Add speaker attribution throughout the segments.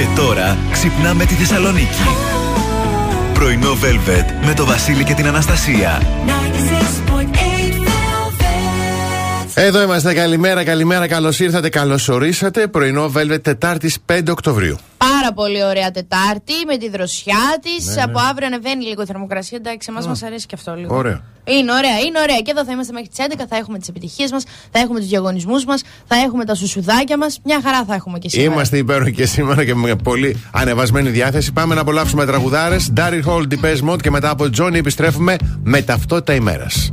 Speaker 1: Και τώρα ξυπνάμε τη Θεσσαλονίκη. Πρωινό Velvet με το Βασίλη και την Αναστασία.
Speaker 2: Εδώ είμαστε. Καλημέρα, καλημέρα. Καλώς ήρθατε, καλώς ορίσατε. Πρωινό Velvet Τετάρτης 5 Οκτωβρίου.
Speaker 3: Πάρα πολύ ωραία Τετάρτη με τη δροσιά της. Ναι, Από ναι. αύριο ανεβαίνει λίγο η θερμοκρασία. Εντάξει, εμάς μας αρέσει και αυτό λίγο.
Speaker 2: Ωραία.
Speaker 3: Είναι ωραία, είναι ωραία. Και εδώ θα είμαστε μέχρι τις 11, θα έχουμε τις επιτυχίες μας, θα έχουμε τους διαγωνισμούς μας, θα έχουμε τα σουσουδάκια μας. Μια χαρά θα έχουμε και σήμερα.
Speaker 2: Είμαστε υπέροχοι και σήμερα και με πολύ ανεβασμένη διάθεση. Πάμε να απολαύσουμε τραγουδάρες. Ντάρι Hall, Deepest Mode και μετά από Τζόνι επιστρέφουμε με ταυτότητα
Speaker 4: ημέρας.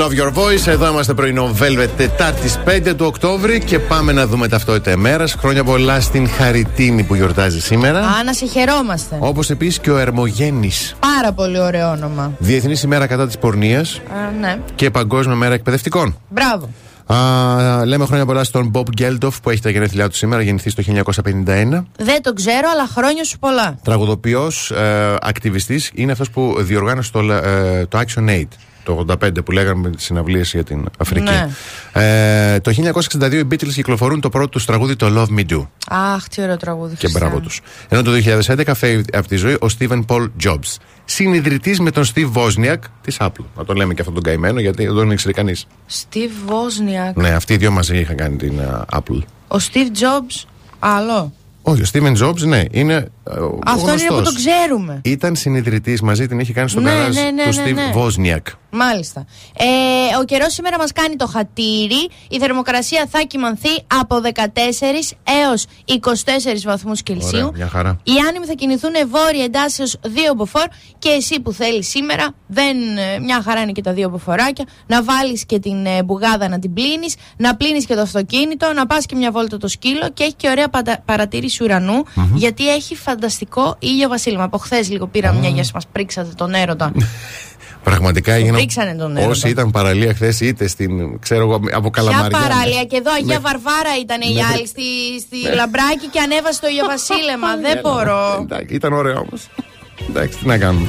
Speaker 2: Your Voice. Εδώ είμαστε πρωινό Velvet Τετάρτη 5 του Οκτώβρη και πάμε να δούμε ταυτότητα ημέρας. Χρόνια πολλά στην Χαριτίνη που γιορτάζει σήμερα.
Speaker 3: Α, να σε χαιρόμαστε.
Speaker 2: Όπως επίσης και ο Ερμογέννης.
Speaker 3: Πάρα πολύ ωραίο όνομα.
Speaker 2: Διεθνής ημέρα κατά της πορνείας.
Speaker 3: Ναι.
Speaker 2: Και Παγκόσμια μέρα εκπαιδευτικών.
Speaker 3: Μπράβο.
Speaker 2: Α, λέμε χρόνια πολλά στον Bob Geldof που έχει τα γενέθλιά του σήμερα, γεννηθεί το 1951.
Speaker 3: Δεν το ξέρω, αλλά χρόνια σου πολλά.
Speaker 2: Τραγουδοποιός, ε, ακτιβιστής, είναι αυτός που διοργάνωσε το, ε, το Action Aid το 85 που λέγαμε τις συναυλίες για την Αφρική. Ναι. Ε, το 1962 οι Beatles κυκλοφορούν το πρώτο τους τραγούδι, το Love Me Do.
Speaker 3: Αχ, τι ωραίο τραγούδι.
Speaker 2: Και μπράβο τους. Ενώ το 2011 φεύγει από τη ζωή ο Steven Paul Jobs. Συνειδητής με τον Steve Wozniak της Apple. Να τον λέμε και αυτόν τον καημένο, γιατί δεν τον ήξερε κανείς.
Speaker 3: Steve Wozniak.
Speaker 2: Ναι, αυτοί οι δύο μαζί είχαν κάνει την uh, Apple.
Speaker 3: Ο Steve Jobs, άλλο.
Speaker 2: Όχι, ο Steven Jobs, ναι, είναι. Ε,
Speaker 3: Αυτό γνωστός. είναι που το ξέρουμε.
Speaker 2: Ήταν συνειδητής μαζί, την είχε κάνει στον ναι, ναι, ναι, του ναι, Steve Wozniak.
Speaker 3: Μάλιστα. Ε, ο καιρός σήμερα μας κάνει το χατήρι. Η θερμοκρασία θα κοιμανθεί από 14 έως 24 βαθμούς Κελσίου.
Speaker 2: μια χαρά.
Speaker 3: Οι άνεμοι θα κινηθούν βόρεια εντάσσεως 2 μποφόρ και εσύ που θέλεις σήμερα, δεν, ε, μια χαρά είναι και τα δύο μποφοράκια, να βάλεις και την ε, μπουγάδα να την πλύνεις, να πλύνεις και το αυτοκίνητο, να πας και μια βόλτα το σκύλο και έχει και ωραία παρατήρηση ουρανού, mm-hmm. γιατί έχει φανταστικό ήλιο βασίλεμα. Από χθες λίγο πήρα mm. μια για μας πρίξατε τον έρωτα.
Speaker 2: Πραγματικά έγιναν.
Speaker 3: τον
Speaker 2: Όσοι ήταν παραλία χθες, είτε στην. ξέρω εγώ, από Καλαμαριά.
Speaker 3: Ποια παραλία, και εδώ Αγία Βαρβάρα ήταν η άλλη στη, στη Λαμπράκη και ανέβασε το Ιωβασίλεμα. Δεν μπορώ.
Speaker 2: Ήταν ωραίο όμως. Εντάξει, τι να κάνουμε.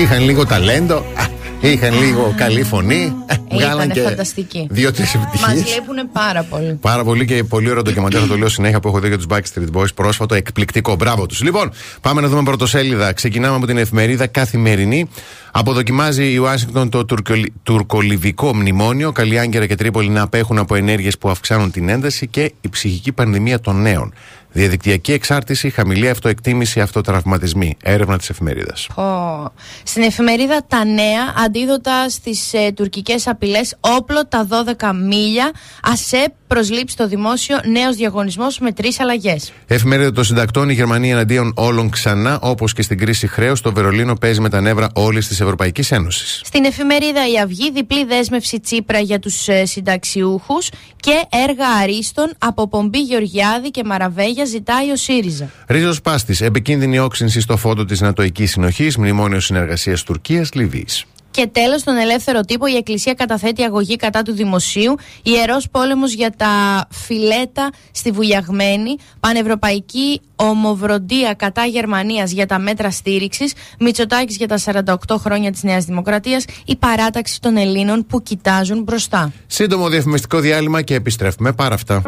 Speaker 2: Είχαν λίγο ταλέντο, α, είχαν λίγο καλή φωνή. ε, Βγάλαν
Speaker 3: Ήτανε
Speaker 2: και
Speaker 3: φανταστικοί.
Speaker 2: δύο-τρεις
Speaker 3: Μας
Speaker 2: επιτυχίες.
Speaker 3: λείπουν πάρα πολύ.
Speaker 2: Πάρα πολύ και πολύ ωραίο ντοκιμαντέρ, θα το λέω συνέχεια που έχω δει για τους Backstreet Boys πρόσφατο. Εκπληκτικό. Μπράβο τους. Λοιπόν, πάμε να δούμε πρωτοσέλιδα. Ξεκινάμε από την εφημερίδα Καθημερινή. Αποδοκιμάζει η Ουάσιγκτον το τουρκολι- τουρκολιβικό μνημόνιο. Καλλιάγκερα και Τρίπολη να απέχουν από ενέργειες που αυξάνουν την ένταση και η ψυχική πανδημία των νέων. Διαδικτυακή εξάρτηση, χαμηλή αυτοεκτίμηση, αυτοτραυματισμοί. Έρευνα της εφημερίδας.
Speaker 3: Πω. Στην εφημερίδα Τα Νέα, αντίδοτα στις ε, τουρκικές απειλές, όπλο τα 12 μίλια. ΑΣΕΠ προσλήψει στο δημόσιο νέος διαγωνισμός με τρεις αλλαγές.
Speaker 2: Εφημερίδα των συντακτών, η Γερμανία εναντίον όλων ξανά, όπως και στην κρίση χρέους, το Βερολίνο παίζει με τα νεύρα όλης της Ευρωπαϊκής Ένωσης.
Speaker 3: Στην εφημερίδα Η Αυγή, διπλή δέσμευση Τσίπρα για τους ε, συνταξιούχους και έργα αρίστων από Πομπή Γεωργιάδη και Μαραβέγια ζητάει ο ΣΥΡΙΖΑ.
Speaker 2: Ρίζος Πάστης, επικίνδυνη όξυνση στο φόντο της Νατοική Συνοχής, μνημόνιο συνεργασίας Τουρκία-Λιβύη.
Speaker 3: Και τέλος, στον ελεύθερο τύπο, η Εκκλησία καταθέτει αγωγή κατά του δημοσίου. Ιερός πόλεμος για τα φιλέτα στη Βουλιαγμένη. Πανευρωπαϊκή ομοβροντία κατά Γερμανίας για τα μέτρα στήριξης. Μητσοτάκης για τα 48 χρόνια της Νέας Δημοκρατίας. Η παράταξη των Ελλήνων που κοιτάζουν μπροστά.
Speaker 2: Σύντομο διαφημιστικό διάλειμμα και επιστρέφουμε πάρα αυτά.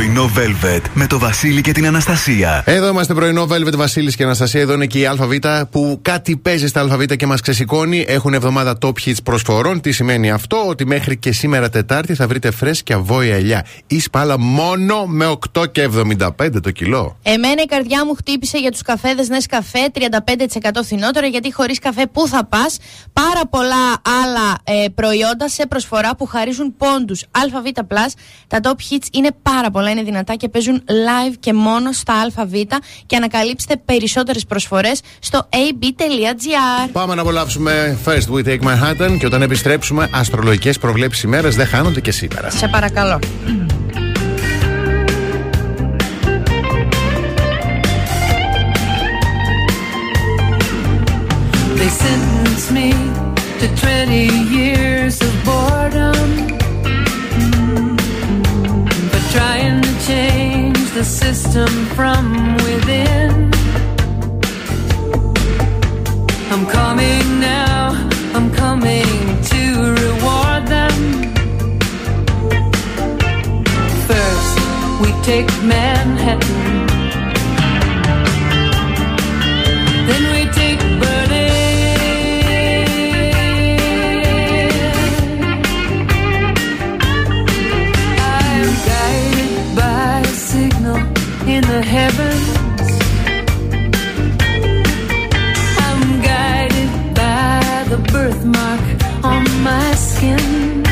Speaker 5: Πρωινό Velvet με το Βασίλη και την Αναστασία.
Speaker 2: Εδώ είμαστε πρωινό Velvet Βασίλης και Αναστασία. Εδώ είναι και η ΑΒ που κάτι παίζει στα ΑΒ και μας ξεσηκώνει. Έχουν εβδομάδα top hits προσφορών. Τι σημαίνει αυτό, ότι μέχρι και σήμερα Τετάρτη θα βρείτε φρέσκια βόηα ελιά ή σπάλα μόνο με 8,75 το κιλό.
Speaker 3: Εμένα η καρδιά μου χτύπησε για τους καφέδες Νες καφέ 35% φθηνότερα γιατί χωρίς καφέ πού θα πας; Πάρα πολλά άλλα ε, προϊόντα σε προσφορά που χαρίζουν πόντους. ΑΒ τα top hits είναι πάρα πολλά, είναι δυνατά και παίζουν live και μόνο στα ΑΒ και ανακαλύψτε περισσότερες προσφορές στο ab.gr.
Speaker 2: Πάμε να απολαύσουμε First We Take Manhattan και όταν επιστρέψουμε, αστρολογικές προβλέψεις ημέρας δεν χάνονται και σήμερα.
Speaker 3: Σε παρακαλώ.
Speaker 6: They sentenced me to 20 years of boredom the system from within. I'm coming now, I'm coming to reward them. First, we take Manhattan. Then we heavens. I'm guided by the birthmark on my skin.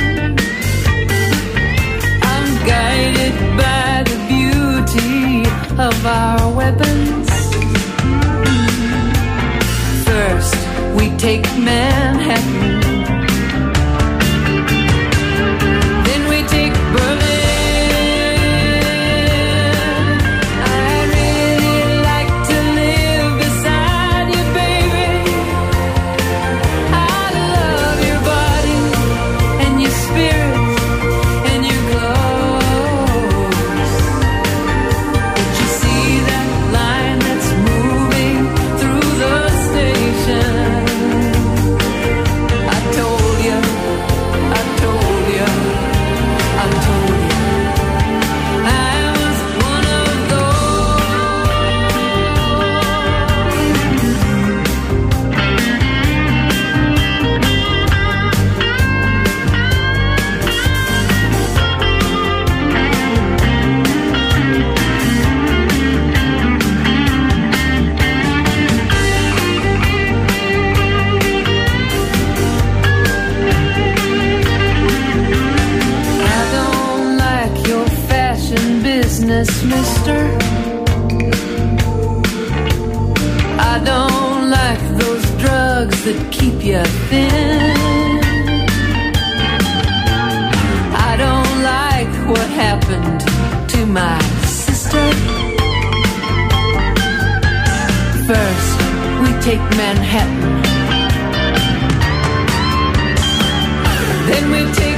Speaker 6: I'm guided by the beauty of our weapons. First, we take Manhattan.
Speaker 5: I don't like what happened to my sister. First, we take Manhattan. Then we take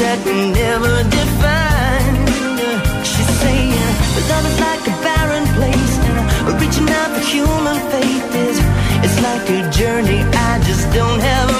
Speaker 7: That were never defined. She's saying, love is like a barren place, and reaching out for human faith is it's like a journey I just
Speaker 6: don't have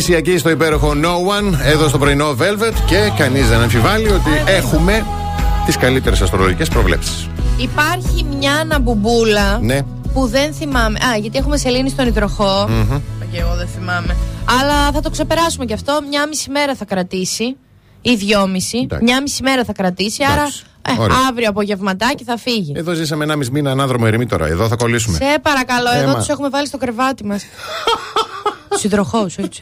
Speaker 2: Αλυσιακή στο υπέροχο No One, εδώ στο πρωινό Velvet και κανείς δεν αμφιβάλλει ότι έχουμε τις καλύτερες αστρολογικές προβλέψεις.
Speaker 3: Υπάρχει μια αναμπουμπούλα
Speaker 2: Ναι.
Speaker 3: που δεν θυμάμαι. Α, γιατί έχουμε σελήνη στον υδροχό. Και εγώ δεν θυμάμαι. Αλλά θα το ξεπεράσουμε κι αυτό. Μια μισή μέρα θα κρατήσει. Ή δυόμιση.
Speaker 2: Εντάξει.
Speaker 3: Μια μισή μέρα θα κρατήσει.
Speaker 2: Εντάξει.
Speaker 3: Άρα ε,
Speaker 2: Ωραία.
Speaker 3: αύριο απογευματάκι θα φύγει.
Speaker 2: Εδώ ζήσαμε ένα μισή μήνα ανάδρομο ερμή τώρα. Εδώ θα κολλήσουμε.
Speaker 3: Σε παρακαλώ,
Speaker 2: Ε,
Speaker 3: εδώ
Speaker 2: μα.
Speaker 3: τους έχουμε βάλει στο κρεβάτι μας. του υδροχώου, όχι τους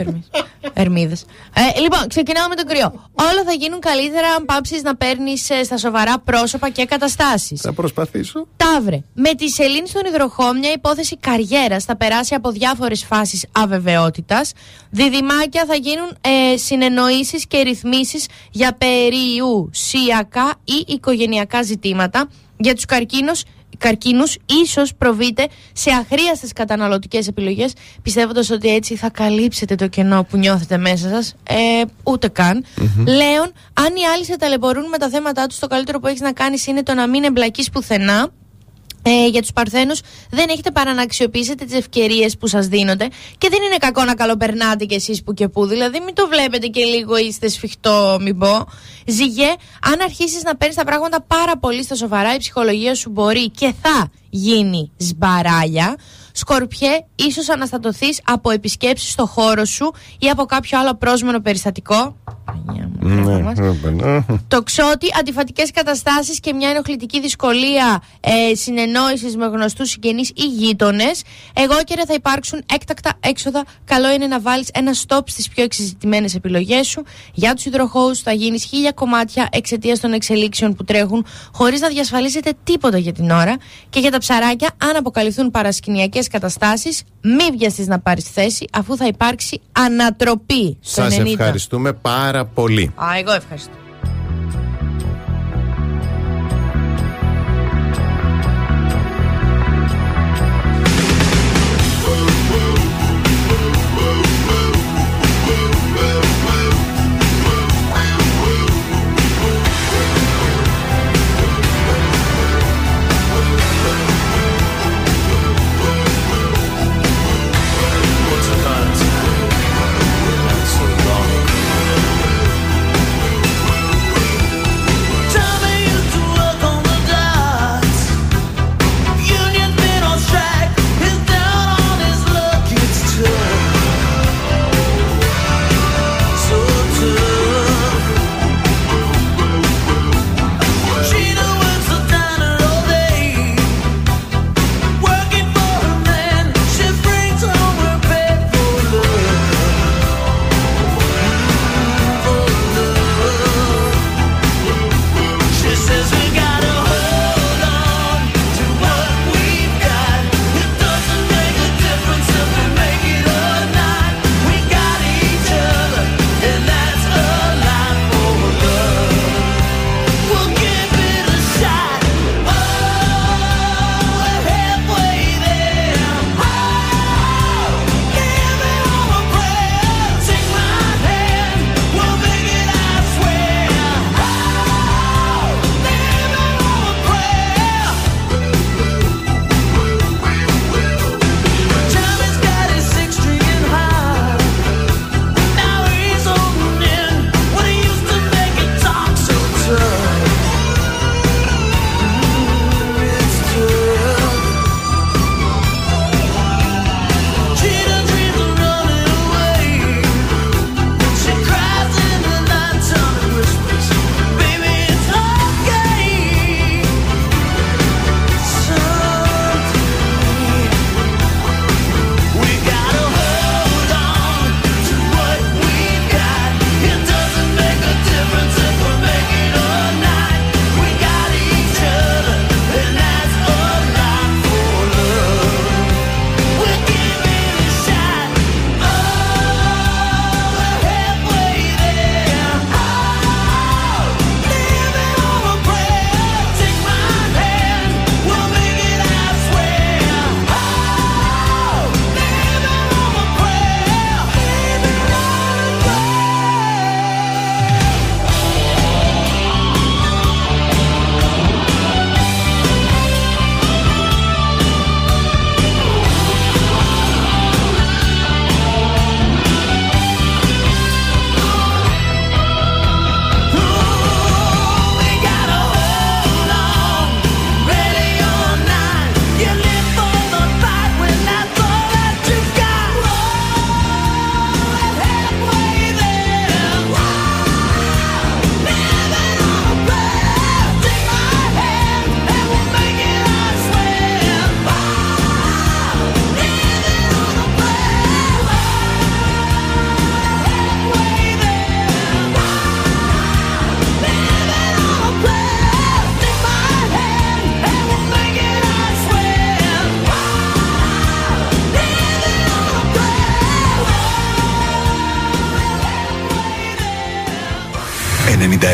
Speaker 3: Ερμίδες. Ε, λοιπόν, ξεκινάω με τον κρυό. Όλα θα γίνουν καλύτερα αν πάψεις να παίρνεις στα σοβαρά πρόσωπα και καταστάσεις.
Speaker 2: Θα προσπαθήσω.
Speaker 3: Ταύρε. Με τη σελήνη στον υδροχό, μια υπόθεση καριέρας θα περάσει από διάφορες φάσεις αβεβαιότητας. Διδυμάκια θα γίνουν ε, συνεννοήσεις και ρυθμίσεις για περιουσιακά ή οικογενειακά ζητήματα. Για τους καρκίνους, καρκίνους ίσως προβείτε σε αχρίαστες καταναλωτικές επιλογές πιστεύοντας ότι έτσι θα καλύψετε το κενό που νιώθετε μέσα σας. Ε, ούτε καν. Λέων, αν οι άλλοι σε ταλαιπωρούν με τα θέματα τους το καλύτερο που έχεις να κάνεις είναι το να μην εμπλακείς πουθενά. Ε, για τους παρθένους δεν έχετε παρά να αξιοποιήσετε τις ευκαιρίες που σας δίνονται και δεν είναι κακό να καλοπερνάτε κι εσείς που και που. Δηλαδή μην το βλέπετε και λίγο είστε σφιχτό μην πω Ζυγέ, αν αρχίσεις να παίρνεις τα πράγματα πάρα πολύ στα σοβαρά η ψυχολογία σου μπορεί και θα γίνει σμπαράλια. Σκορπιέ, ίσως αναστατωθείς από επισκέψεις στο χώρο σου ή από κάποιο άλλο πρόσμενο περιστατικό
Speaker 2: ναι, ναι.
Speaker 7: Το ξότι, αντιφατικές καταστάσεις και μια ενοχλητική δυσκολία ε, συνεννόησης με γνωστούς συγγενείς ή γείτονες. Εγώ και θα υπάρξουν έκτακτα έξοδα. Καλό είναι να βάλεις ένα στόπ στις πιο εξειδικευμένε επιλογές σου. Για τους υδροχώους θα γίνεις χίλια κομμάτια εξαιτίας των εξελίξεων που τρέχουν, χωρίς να διασφαλίσετε τίποτα για την ώρα. Και για τα ψαράκια, αν αποκαλυφθούν παρασκηνιακές καταστάσεις, μη βιαστείς να πάρεις θέση, αφού θα υπάρξει ανατροπή.
Speaker 2: Σας ευχαριστούμε πάρα πολύ.
Speaker 7: Α, εγώ ευχαριστώ.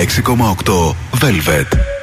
Speaker 6: 6,8 Velvet.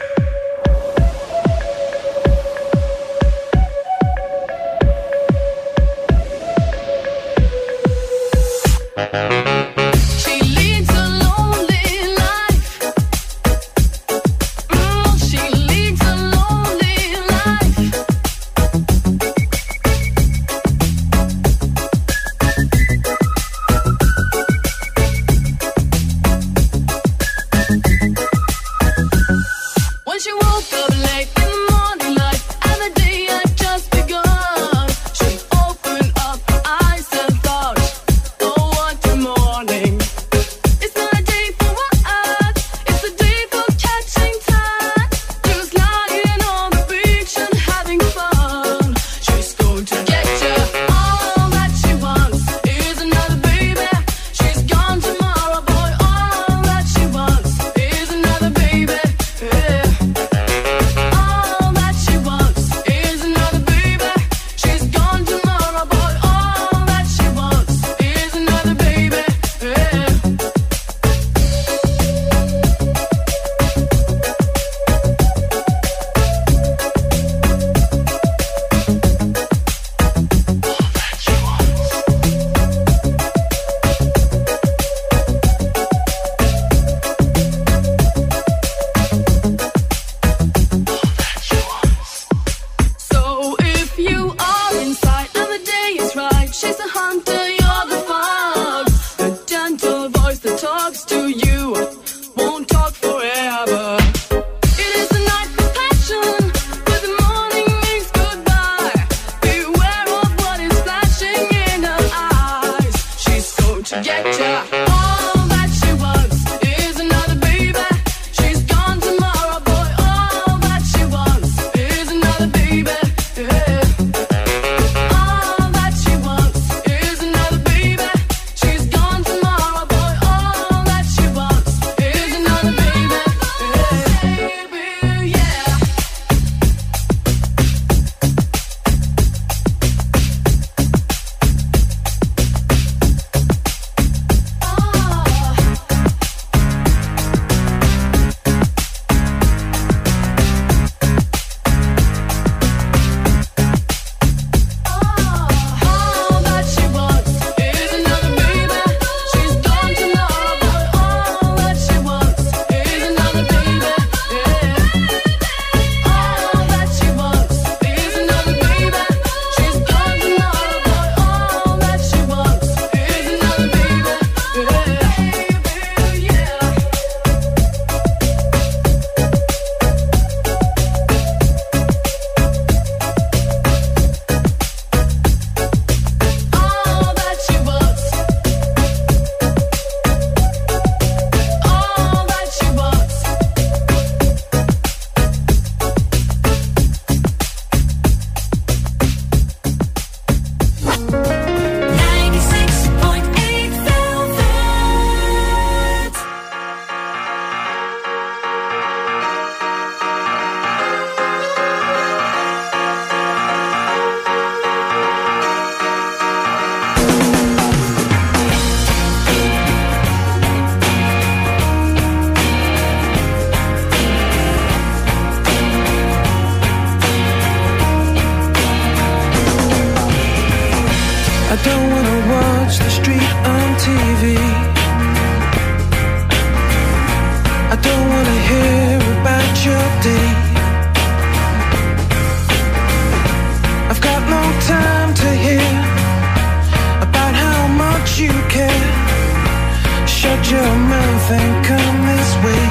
Speaker 1: Shut your mouth and come this way.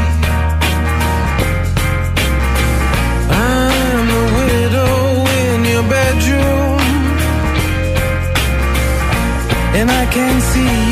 Speaker 1: I'm a widow in your bedroom, and I can see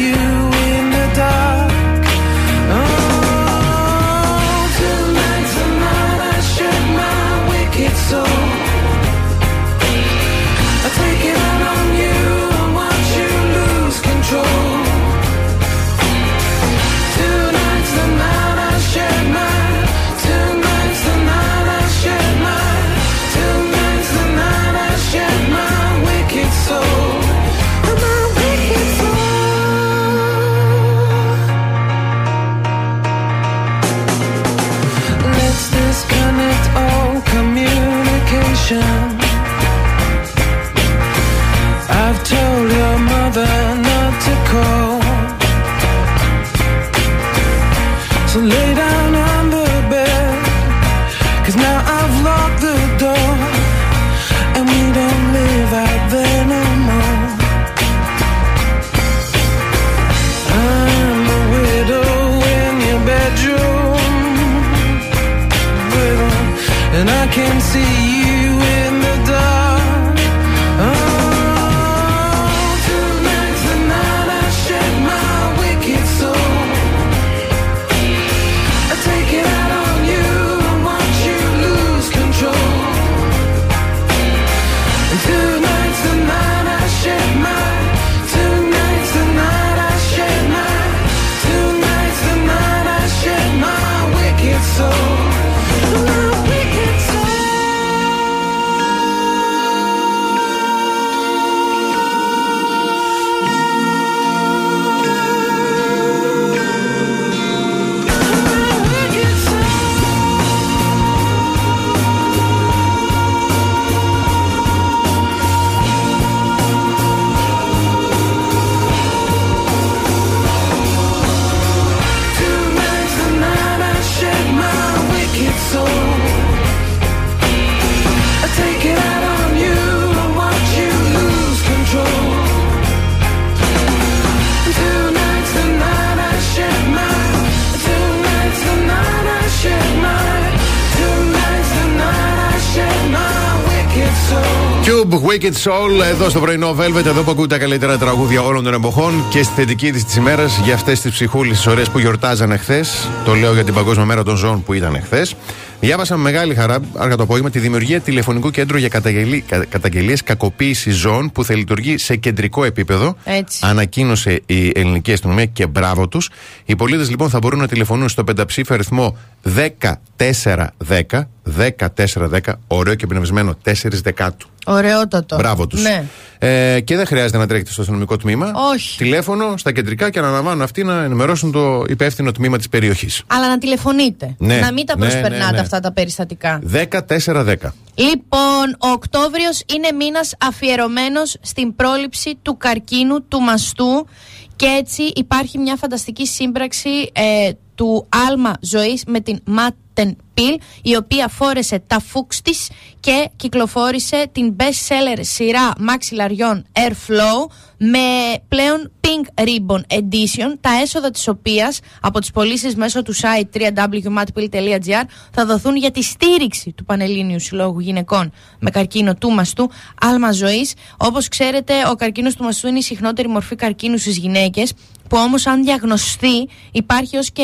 Speaker 1: Soul
Speaker 2: εδώ στο πρωινό Velvet. Εδώ που ακούτε τα καλύτερα τραγούδια όλων των εποχών και στη θετική της ημέρας για αυτές τις ψυχούλες τις ωραίες που γιορτάζανε χθες. Το λέω για την Παγκόσμια Μέρα των Ζώων που ήταν χθες. Διάβασα με μεγάλη χαρά, αργά το απόγευμα, τη δημιουργία τηλεφωνικού κέντρου για καταγγελίες κακοποίησης ζώων που θα λειτουργεί σε κεντρικό επίπεδο.
Speaker 3: Έτσι.
Speaker 2: Ανακοίνωσε η ελληνική αστυνομία και μπράβο τους. Οι πολίτες λοιπόν θα μπορούν να τηλεφωνούν στο πενταψήφιο αριθμό 1410. 1410, ωραίο και πνευσμένο, 4 δεκάτου.
Speaker 3: Ωραιότατο.
Speaker 2: Μπράβο τους.
Speaker 3: Ναι.
Speaker 2: Ε, και δεν χρειάζεται να τρέχετε στο αστυνομικό τμήμα.
Speaker 3: Όχι.
Speaker 2: Τηλέφωνο στα κεντρικά και να αναλαμβάνουν αυτοί να ενημερώσουν το υπεύθυνο τμήμα της περιοχής.
Speaker 3: Αλλά να τηλεφωνείτε.
Speaker 2: Ναι.
Speaker 3: Να μην τα
Speaker 2: Ναι,
Speaker 3: προσπερνάτε
Speaker 2: ναι, ναι.
Speaker 3: αυτά τα περιστατικά.
Speaker 2: 14-10.
Speaker 3: Λοιπόν, ο Οκτώβριος είναι μήνας αφιερωμένος στην πρόληψη του καρκίνου του μαστού και έτσι υπάρχει μια φανταστική σύμπραξη ε, του άλμα ζωής με την Matten Pill η οποία φόρεσε τα φούξ της και κυκλοφόρησε την best seller σειρά μαξιλαριών Airflow με πλέον Pink Ribbon Edition τα έσοδα της οποίας από τις πωλήσεις μέσω του site www.matpill.gr θα δοθούν για τη στήριξη του Πανελλήνιου Συλλόγου Γυναικών με καρκίνο του μαστού άλμα ζωής όπως ξέρετε ο καρκίνος του μαστού είναι η συχνότερη μορφή καρκίνου στις γυναίκες που όμως αν διαγνωστεί υπάρχει ως και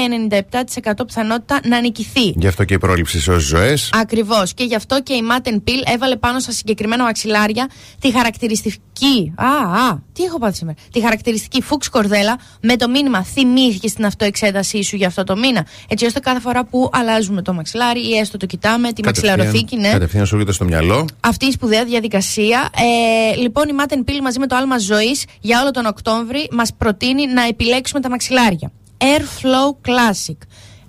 Speaker 3: 97% πιθανότητα να νικηθεί.
Speaker 2: Γι' αυτό και η πρόληψης σώζει ζωές.
Speaker 3: Ακριβώς. Και γι' αυτό και η Matten Pill έβαλε πάνω στα συγκεκριμένα μαξιλάρια τη χαρακτηριστική. Α, α, τι έχω πάθει σήμερα. Τη χαρακτηριστική φούξ κορδέλα με το μήνυμα Θυμήθηκε την αυτοεξέτασή σου για αυτό το μήνα. Έτσι ώστε κάθε φορά που αλλάζουμε το μαξιλάρι ή έστω το κοιτάμε, τη μαξιλαροθήκη, ναι.
Speaker 2: Κατευθείαν σου έρχεται στο μυαλό.
Speaker 3: Αυτή η σπουδαία διαδικασία. Ε, λοιπόν, η Matten Pill μαζί με το άλμα ζωής για όλο τον Οκτώβρη μας προτείνει να επιλέξουμε τα μαξιλάρια. Airflow Classic,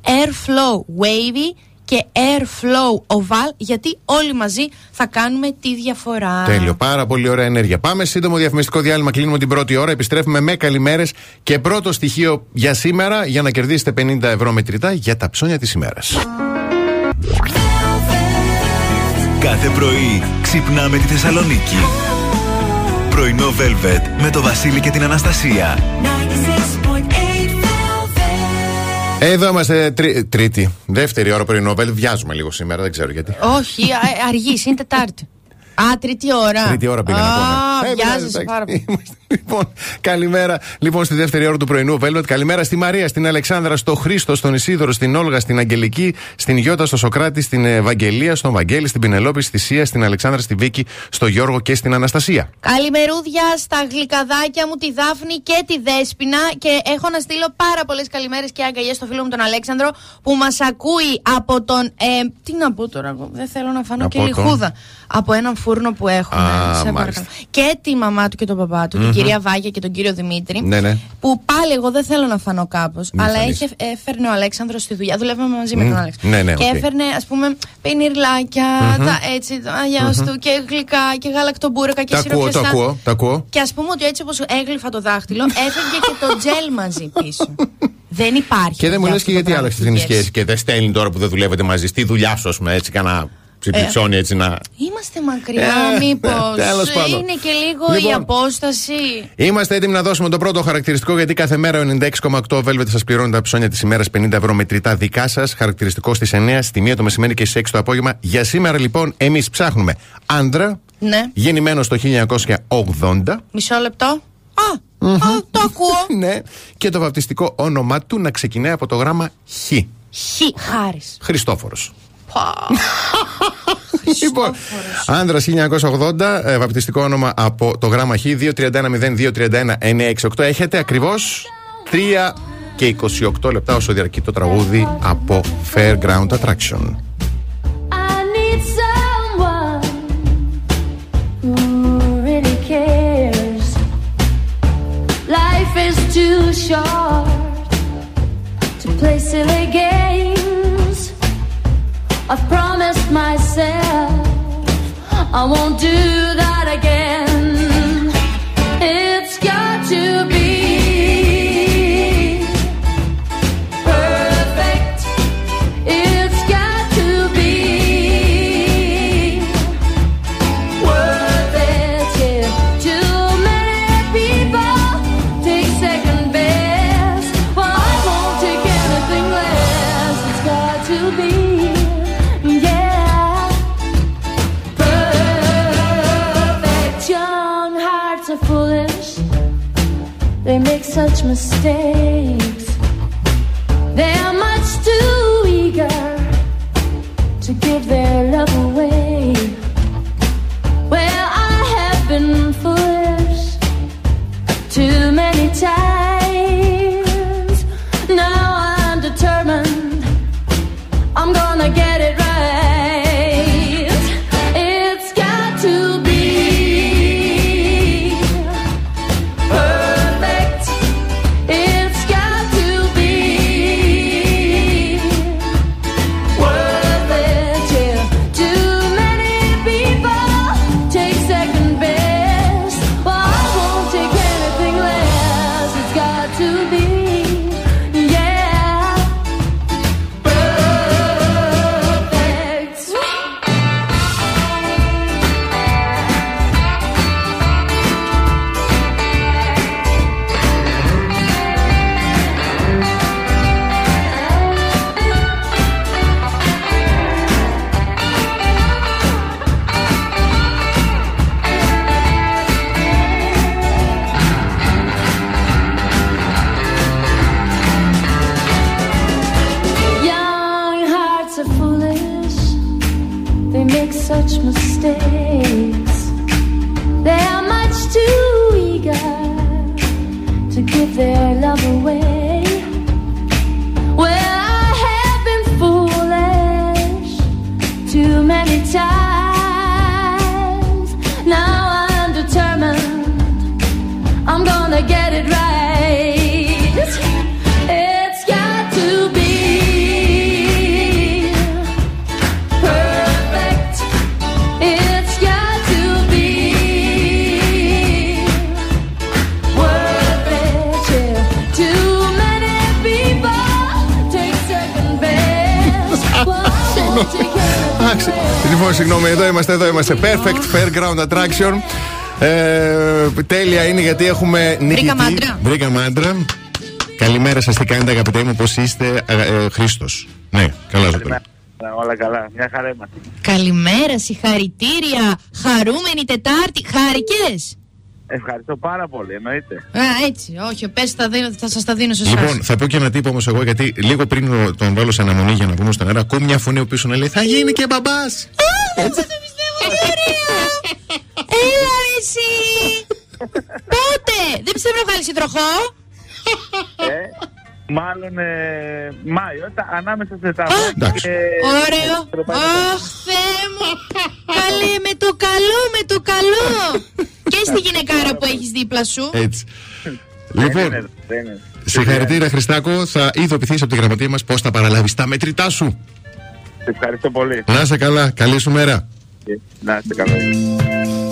Speaker 3: Airflow Wavy και Airflow Oval, γιατί όλοι μαζί θα κάνουμε τη διαφορά.
Speaker 2: Τέλειο. Πάρα πολύ ωραία ενέργεια. Πάμε σύντομο διαφημιστικό διάλειμμα. Κλείνουμε την πρώτη ώρα. Επιστρέφουμε με καλημέρες και πρώτο στοιχείο για σήμερα για να κερδίσετε 50 ευρώ μετρητά για τα ψώνια της ημέρας.
Speaker 1: Κάθε πρωί ξυπνάμε τη Θεσσαλονίκη. Πρωινό Velvet με το Βασίλη και την Αναστασία.
Speaker 8: 96.8 Velvet.
Speaker 2: Εδώ είμαστε τρι- τρίτη, δεύτερη ώρα πρωινό. Velvet. Βιάζουμε λίγο σήμερα, δεν ξέρω γιατί.
Speaker 3: Όχι, α- αργής, είναι Τετάρτη. Α, τρίτη ώρα.
Speaker 2: Τρίτη ώρα πήγα να πω. Ναι.
Speaker 3: Α,
Speaker 2: Ε,
Speaker 3: βιάζεσαι
Speaker 2: εντάξει.
Speaker 3: πάρα πολύ.
Speaker 2: Είμαστε, Λοιπόν, καλημέρα λοιπόν στη δεύτερη ώρα του πρωινού Velvet. Καλημέρα στη Μαρία, στην Αλεξάνδρα, στο Χρήστο, στον Ισίδωρο, στην Όλγα, στην Αγγελική, στην Γιώτα, στο Σοκράτη, στην Ευαγγελία, στον Βαγγέλη, στην Πινελόπη, στη Σία, στην Αλεξάνδρα, στη Βίκη, στο Γιώργο και στην Αναστασία.
Speaker 3: Καλημερούδια στα γλυκαδάκια μου, τη Δάφνη και τη Δέσποινα. Και έχω να στείλω πάρα πολλές καλημέρες και αγκαλιές στο φίλο μου τον Αλέξανδρο που μας ακούει από τον. Ε, τι να πω τώρα, εγώ δεν θέλω να φανώ
Speaker 2: Από
Speaker 3: και
Speaker 2: τον-
Speaker 3: λιχούδα. Από έναν φούρνο που έχουμε.
Speaker 2: Α,
Speaker 3: σε
Speaker 2: μάλιστα.
Speaker 3: παρακαλώ. Και τη μαμά του και τον παπά του, την κυρία Βάγια και τον κύριο Δημήτρη.
Speaker 2: Ναι, ναι.
Speaker 3: Που πάλι εγώ δεν θέλω να φανώ κάπως.
Speaker 2: Μην
Speaker 3: Αλλά
Speaker 2: φανείς.
Speaker 3: είχε, έφερνε ο Αλέξανδρος στη δουλειά. Δουλεύαμε μαζί με τον Αλέξανδρο.
Speaker 2: ναι, ναι,
Speaker 3: και
Speaker 2: οκ.
Speaker 3: έφερνε, ας πούμε, πινιρλάκια, τα έτσι, τα αγιάστου και γλυκά και γαλακτομπούρεκα και
Speaker 2: Τα ακούω, το
Speaker 3: σιροπιαστά.
Speaker 2: ακούω, το ακούω.
Speaker 3: Και ας πούμε ότι έτσι όπως έγλυφα το δάχτυλο, έφευγε και το τζέλ μαζί πίσω. δεν υπάρχει.
Speaker 2: Και δεν μου
Speaker 3: παιδιά,
Speaker 2: λες
Speaker 3: αυτό
Speaker 2: και
Speaker 3: το
Speaker 2: γιατί
Speaker 3: πράγμα
Speaker 2: άλλαξε
Speaker 3: στη
Speaker 2: την
Speaker 3: σχέση.
Speaker 2: σχέση και δεν στέλνει τώρα που δεν δουλεύετε μαζί. Στη δουλειά σου, ας πούμε, έτσι, κανένα ψιπιτσόνι έτσι να.
Speaker 3: Είμαστε μακριά,
Speaker 2: Ε,
Speaker 3: μήπως;
Speaker 2: τέλος πάντων.
Speaker 3: Είναι και λίγο η
Speaker 2: Λοιπόν.
Speaker 3: απόσταση.
Speaker 2: Είμαστε έτοιμοι να δώσουμε το πρώτο χαρακτηριστικό γιατί κάθε μέρα ο 96,8 Velvet σας πληρώνει τα ψώνια της ημέρας 50 ευρώ μετρητά δικά σας. Χαρακτηριστικό στις 9, στη 1 το μεσημέρι και στις 6 το απόγευμα. Για σήμερα λοιπόν εμείς ψάχνουμε άντρα,
Speaker 3: Ναι.
Speaker 2: γεννημένος το 1980.
Speaker 3: Μισό λεπτό. Α, α, το ακούω.
Speaker 2: Ναι, και το βαπτιστικό όνομά του να ξεκινάει από το γράμμα Χ.
Speaker 3: Χ, χάρης.
Speaker 2: Χριστόφορος. Λοιπόν, άντρα 1980, ε, βαπτιστικό όνομα από το γράμμα Χ, 231-0231-968. Έχετε ακριβώς 3 και 28 λεπτά όσο διαρκεί το τραγούδι από Fairground Attraction.
Speaker 6: I need someone who really cares. Life is too short to play silly games. I've promised myself I won't do that again. Such mistakes. They are much too eager to give their love away. Well, I have been foolish too many times.
Speaker 2: συγγνώμη. Λοιπόν, συγγνώμη, εδώ είμαστε, εδώ είμαστε. Perfect Fairground Attraction. Ε, τέλεια είναι γιατί έχουμε νικητή. Βρήκα μάντρα. Καλημέρα σας, τι κάνετε αγαπητέ μου, πώς είστε, ε, Χρήστος. Ναι, καλά σα.
Speaker 9: Όλα καλά, μια χαρά.
Speaker 3: Καλημέρα, συγχαρητήρια. Χαρούμενη Τετάρτη, χάρηκε!
Speaker 9: Ευχαριστώ πάρα πολύ, εννοείται.
Speaker 3: Α, έτσι. Όχι, πες, θα, θα σας τα δίνω σε εσάς.
Speaker 2: Λοιπόν, θα πω και ένα τύπο όμως εγώ, γιατί λίγο πριν τον βάλω σε αναμονή για να πούμε στον αέρα, ακούω μια φωνή ο πίσω να λέει Θα γίνει και μπαμπάς.
Speaker 3: όχι, το πιστεύω, Έλα, εσύ. Πότε! Δεν πιστεύω να βγάλεις συντροχό.
Speaker 9: Ε, Μάλλον ε, Μάιο, ανάμεσα σε τα Και...
Speaker 3: Ωραίο. Αχ, μου. Καλέ, με το καλό, με το καλό. και στη γυναικάρα που έχεις δίπλα σου.
Speaker 2: Έτσι. λοιπόν, συγχαρητήρια Χριστάκο. Θα ειδοποιηθείς από τη γραμματεία μας πώς θα παραλάβεις τα μετρητά σου.
Speaker 9: Σα ευχαριστώ πολύ.
Speaker 2: Να είσαι καλά. Καλή σου μέρα.
Speaker 9: Να είστε.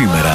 Speaker 6: Cimerà.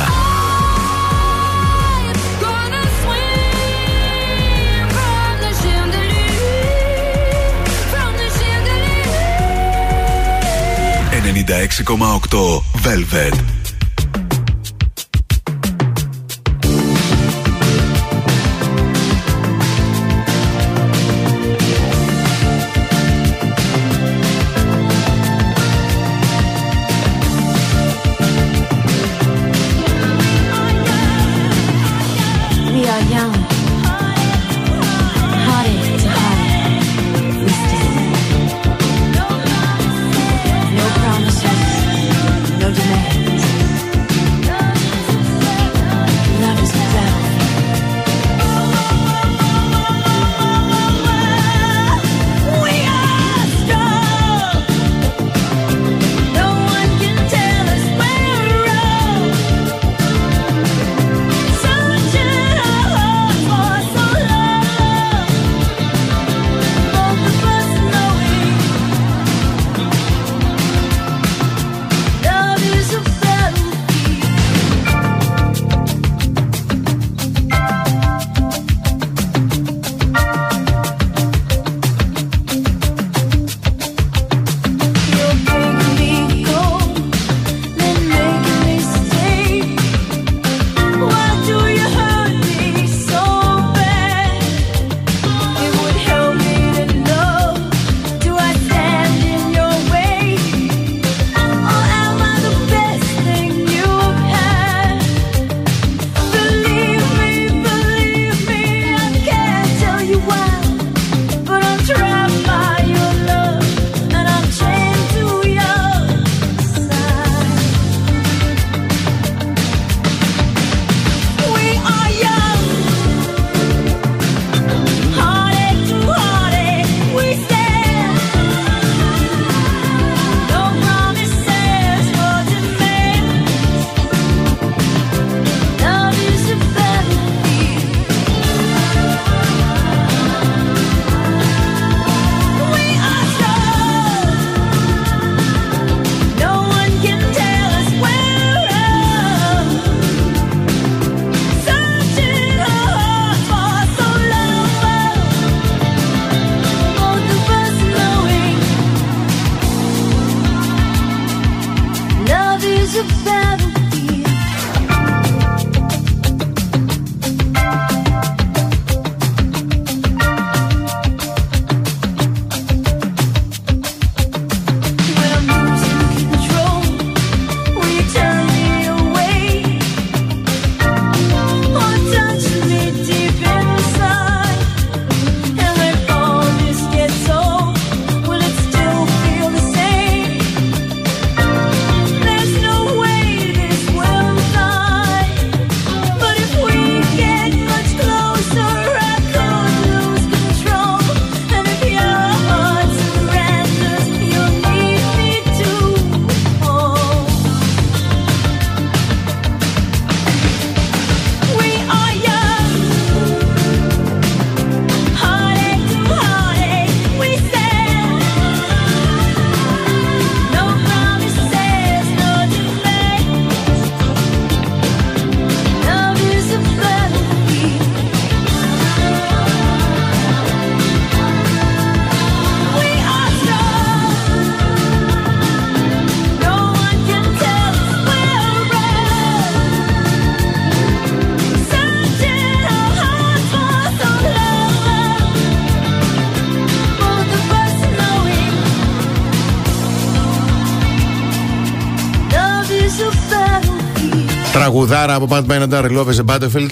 Speaker 2: Τραγουδάρα από Bad Man and Love is a Battlefield.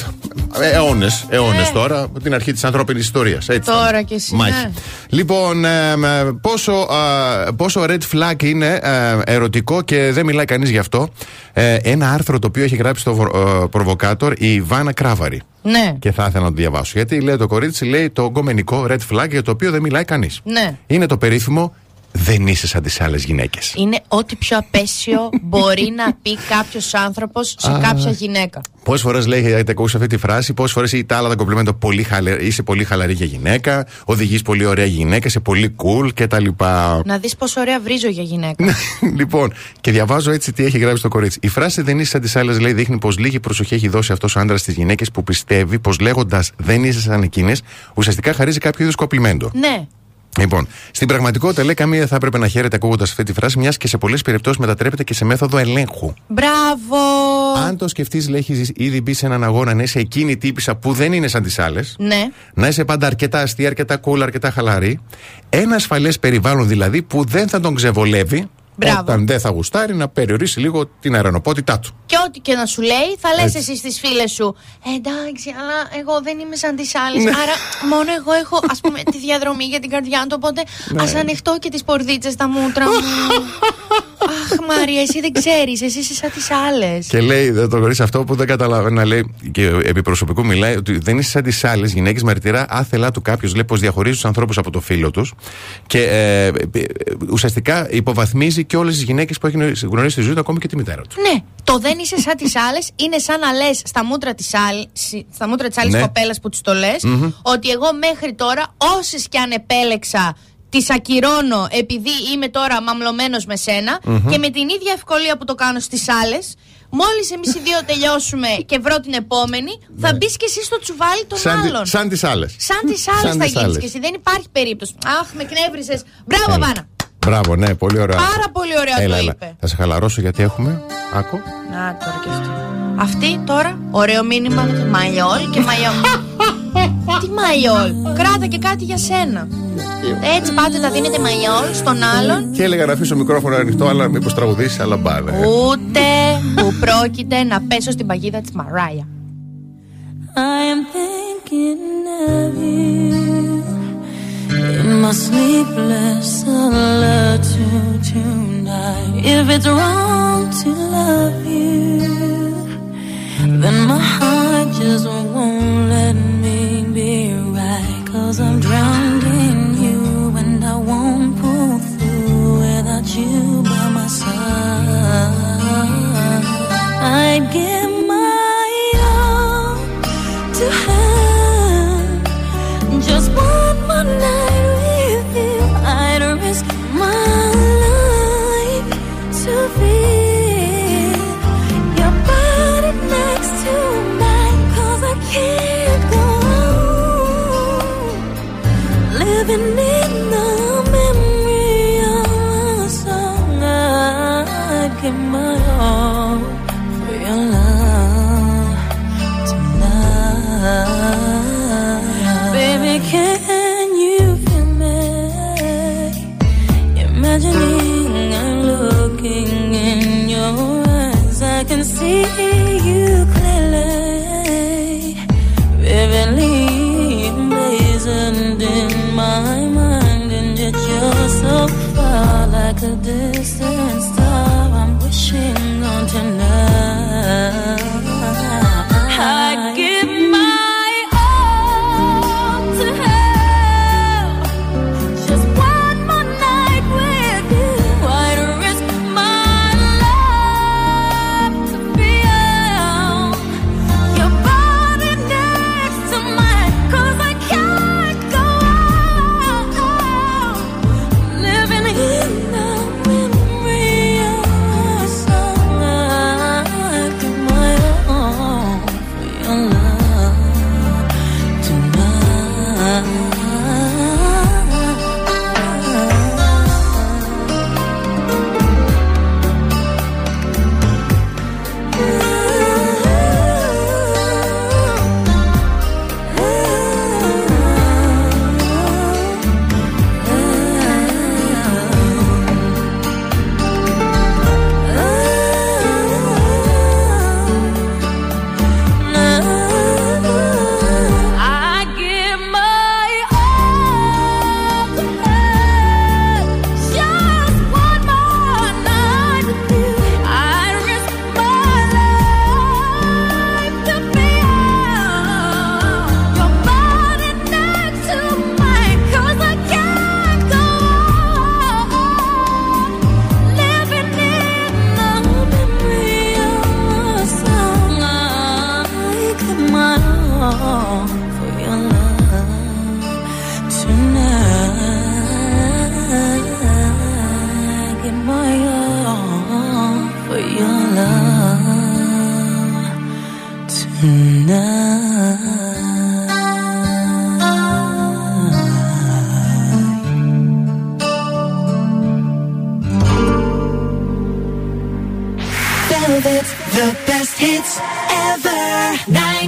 Speaker 2: Αιώνες, αιώνες
Speaker 3: Ε.
Speaker 2: τώρα. από Την αρχή της ανθρώπινης ιστορίας.
Speaker 3: Τώρα κι εσύ,
Speaker 2: Μάχη.
Speaker 3: ναι.
Speaker 2: Λοιπόν, ε, μ, ε, πόσο, α, πόσο red flag είναι ε, ερωτικό και δεν μιλάει κανείς γι' αυτό. Ε, ένα άρθρο το οποίο έχει γράψει στο ε, Προβοκάτορ η Βάνα Κράβαρη.
Speaker 3: Ναι,
Speaker 2: Και θα ήθελα να το διαβάσω. Γιατί λέει το κορίτσι, λέει το γκομενικό red flag για το οποίο δεν μιλάει κανείς.
Speaker 3: ναι.
Speaker 2: Είναι το περίφημο δεν είσαι σαν τις άλλες γυναίκες.
Speaker 3: Είναι ό,τι πιο απέσιο μπορεί να πει κάποιος άνθρωπος σε κάποια γυναίκα.
Speaker 2: Πόσες φορές λέει, έχετε ακούσει αυτή τη φράση, πόσες φορές ή τα άλλα τα κομπλιμέντα πολύ χαλε, είσαι πολύ χαλαρή για γυναίκα, οδηγείς πολύ ωραία γυναίκα, είσαι πολύ cool κτλ.
Speaker 3: Να δεις πόσο ωραία βρίζω για γυναίκα.
Speaker 2: λοιπόν, και διαβάζω έτσι τι έχει γράψει το κορίτσι. Η φράση δεν είσαι σαν τις άλλες, λέει, δείχνει πως λίγη προσοχή έχει δώσει αυτός ο άντρας στις γυναίκες που πιστεύει πως λέγοντας δεν είσαι σαν εκείνες, ουσιαστικά χαρίζει κάποιο είδους κοπλιμέντο.
Speaker 3: ναι.
Speaker 2: Λοιπόν, στην πραγματικότητα, λέει, καμία δεν θα έπρεπε να χαίρεται ακούγοντας αυτή τη φράση, μιας και σε πολλές περιπτώσεις μετατρέπεται και σε μέθοδο ελέγχου.
Speaker 3: Μπράβο!
Speaker 2: Αν το σκεφτείς, λέει, έχεις ήδη μπει σε έναν αγώνα να είσαι εκείνη η τύπησα που δεν είναι σαν τις άλλες.
Speaker 3: Ναι.
Speaker 2: Να είσαι πάντα αρκετά αστεία, αρκετά cool, αρκετά χαλαρή. Ένα ασφαλές περιβάλλον δηλαδή που δεν θα τον ξεβολεύει
Speaker 3: Μπράβο.
Speaker 2: όταν δεν θα γουστάρει να περιορίσει λίγο την αερονοπότητά του.
Speaker 3: Και ό,τι και να σου λέει, θα λες
Speaker 2: Έτσι.
Speaker 3: εσύ στις φίλες σου. «Ε, εντάξει, αλλά εγώ δεν είμαι σαν τις άλλες.
Speaker 2: Ναι.
Speaker 3: Άρα, μόνο εγώ έχω, ας πούμε, τη διαδρομή για την καρδιά του. Οπότε,
Speaker 2: Ναι.
Speaker 3: ας ανοιχτώ και τις πορδίτσες στα μούτρα μου. Αχ, Μάρια, εσύ δεν ξέρεις. Εσύ είσαι σαν τις άλλες.
Speaker 2: Και λέει δε, το κορίτσι αυτό που δεν καταλαβαίνει να λέει και επί προσωπικού μιλάει ότι δεν είσαι σαν τις άλλες γυναίκες μαρτυρά άθελά του κάποιος. Λέει πως διαχωρίζει τους ανθρώπους από το φίλο τους και ε, ε, ε, ουσιαστικά υποβαθμίζει και όλες τις γυναίκες που έχει γνωρίσει στη ζωή του, ακόμη και τη μητέρα τους.
Speaker 3: Ναι, το δεν είσαι σαν τις άλλες είναι σαν να λες στα μούτρα της άλλη στα μούτρα της άλλης
Speaker 2: Ναι.
Speaker 3: κοπέλας που της το λες, ότι εγώ μέχρι τώρα, όσες και αν επέλεξα, τις ακυρώνω επειδή είμαι τώρα μαμλωμένος με σενα και με την ίδια ευκολία που το κάνω στις άλλες. Μόλις εμείς οι δύο τελειώσουμε και βρω την επόμενη, θα μπεις και εσύ στο τσουβάλι των
Speaker 2: Ναι. Σαν,
Speaker 3: άλλων.
Speaker 2: τη- σαν τις άλλες.
Speaker 3: Σαν τις άλλες
Speaker 2: Σαν
Speaker 3: θα
Speaker 2: τις
Speaker 3: γίνεις
Speaker 2: άλλες.
Speaker 3: και εσύ. Δεν υπάρχει περίπτωση. Αχ, με κνεύρισες. Μπράβο, Βάνα.
Speaker 2: Μπράβο, ναι, πολύ ωραίο.
Speaker 3: Πάρα πολύ ωραία
Speaker 2: έλα,
Speaker 3: το
Speaker 2: έλα.
Speaker 3: είπε.
Speaker 2: Θα σε χαλαρώσω γιατί έχουμε. Άκου.
Speaker 3: Να τώρα και αυτό. Αυτή τώρα, ωραίο μήνυμα με το μαλλιόλ και μαλλιόλ. Τι μαλλιόλ, κράτα και κάτι για σένα. Έτσι πάτε τα δίνετε μαλλιόλ στον άλλον,
Speaker 2: Και έλεγα να αφήσω μικρόφωνο ανοιχτό, αλλά μήπως τραγουδήσει, αλλά μπάνε.
Speaker 3: ούτε που πρόκειται να πέσω στην παγίδα της Μαράια.
Speaker 6: I am thinking of you in my sleepless solitude tonight. If it's wrong to love you, then my heart just won't let me be right. Cause I'm drowned in you and I won't pull through without you by my side. I'd give a distant star. I'm wishing on
Speaker 7: tonight. I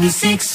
Speaker 1: Six.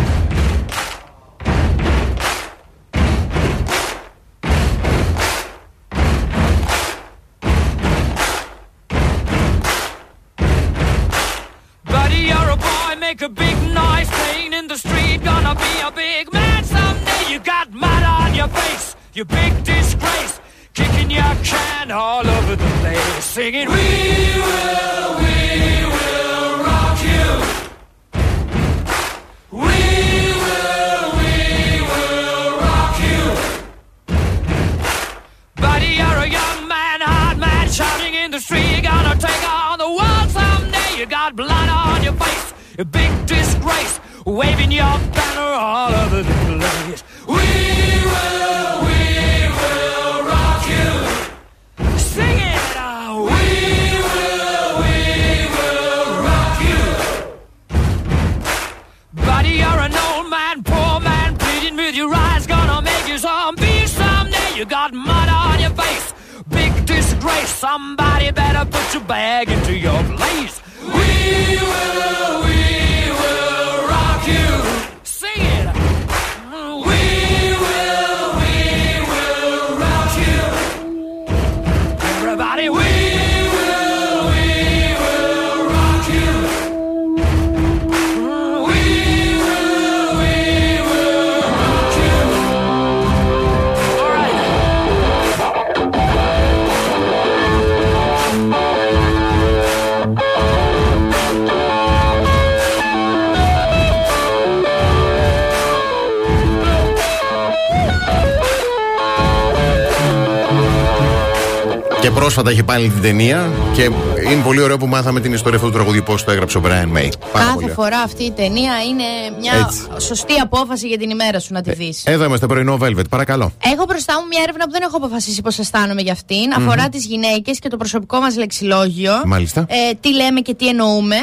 Speaker 2: Και πρόσφατα έχει πάλι την ταινία. Και είναι πολύ ωραίο που μάθαμε την ιστορία αυτού του τραγουδιού πώς το έγραψε ο Brian May. Πάρα
Speaker 3: Κάθε
Speaker 2: πολύ.
Speaker 3: φορά αυτή η ταινία είναι μια
Speaker 2: Έτσι.
Speaker 3: σωστή απόφαση για την ημέρα σου να τη δεις.
Speaker 2: Εδώ είμαστε πρωινό Velvet, παρακαλώ.
Speaker 3: Έχω μπροστά μου μια έρευνα που δεν έχω αποφασίσει πώς αισθάνομαι για αυτήν. Αφορά τις γυναίκες και το προσωπικό μας λεξιλόγιο.
Speaker 2: Μάλιστα.
Speaker 3: Ε, τι λέμε και τι εννοούμε.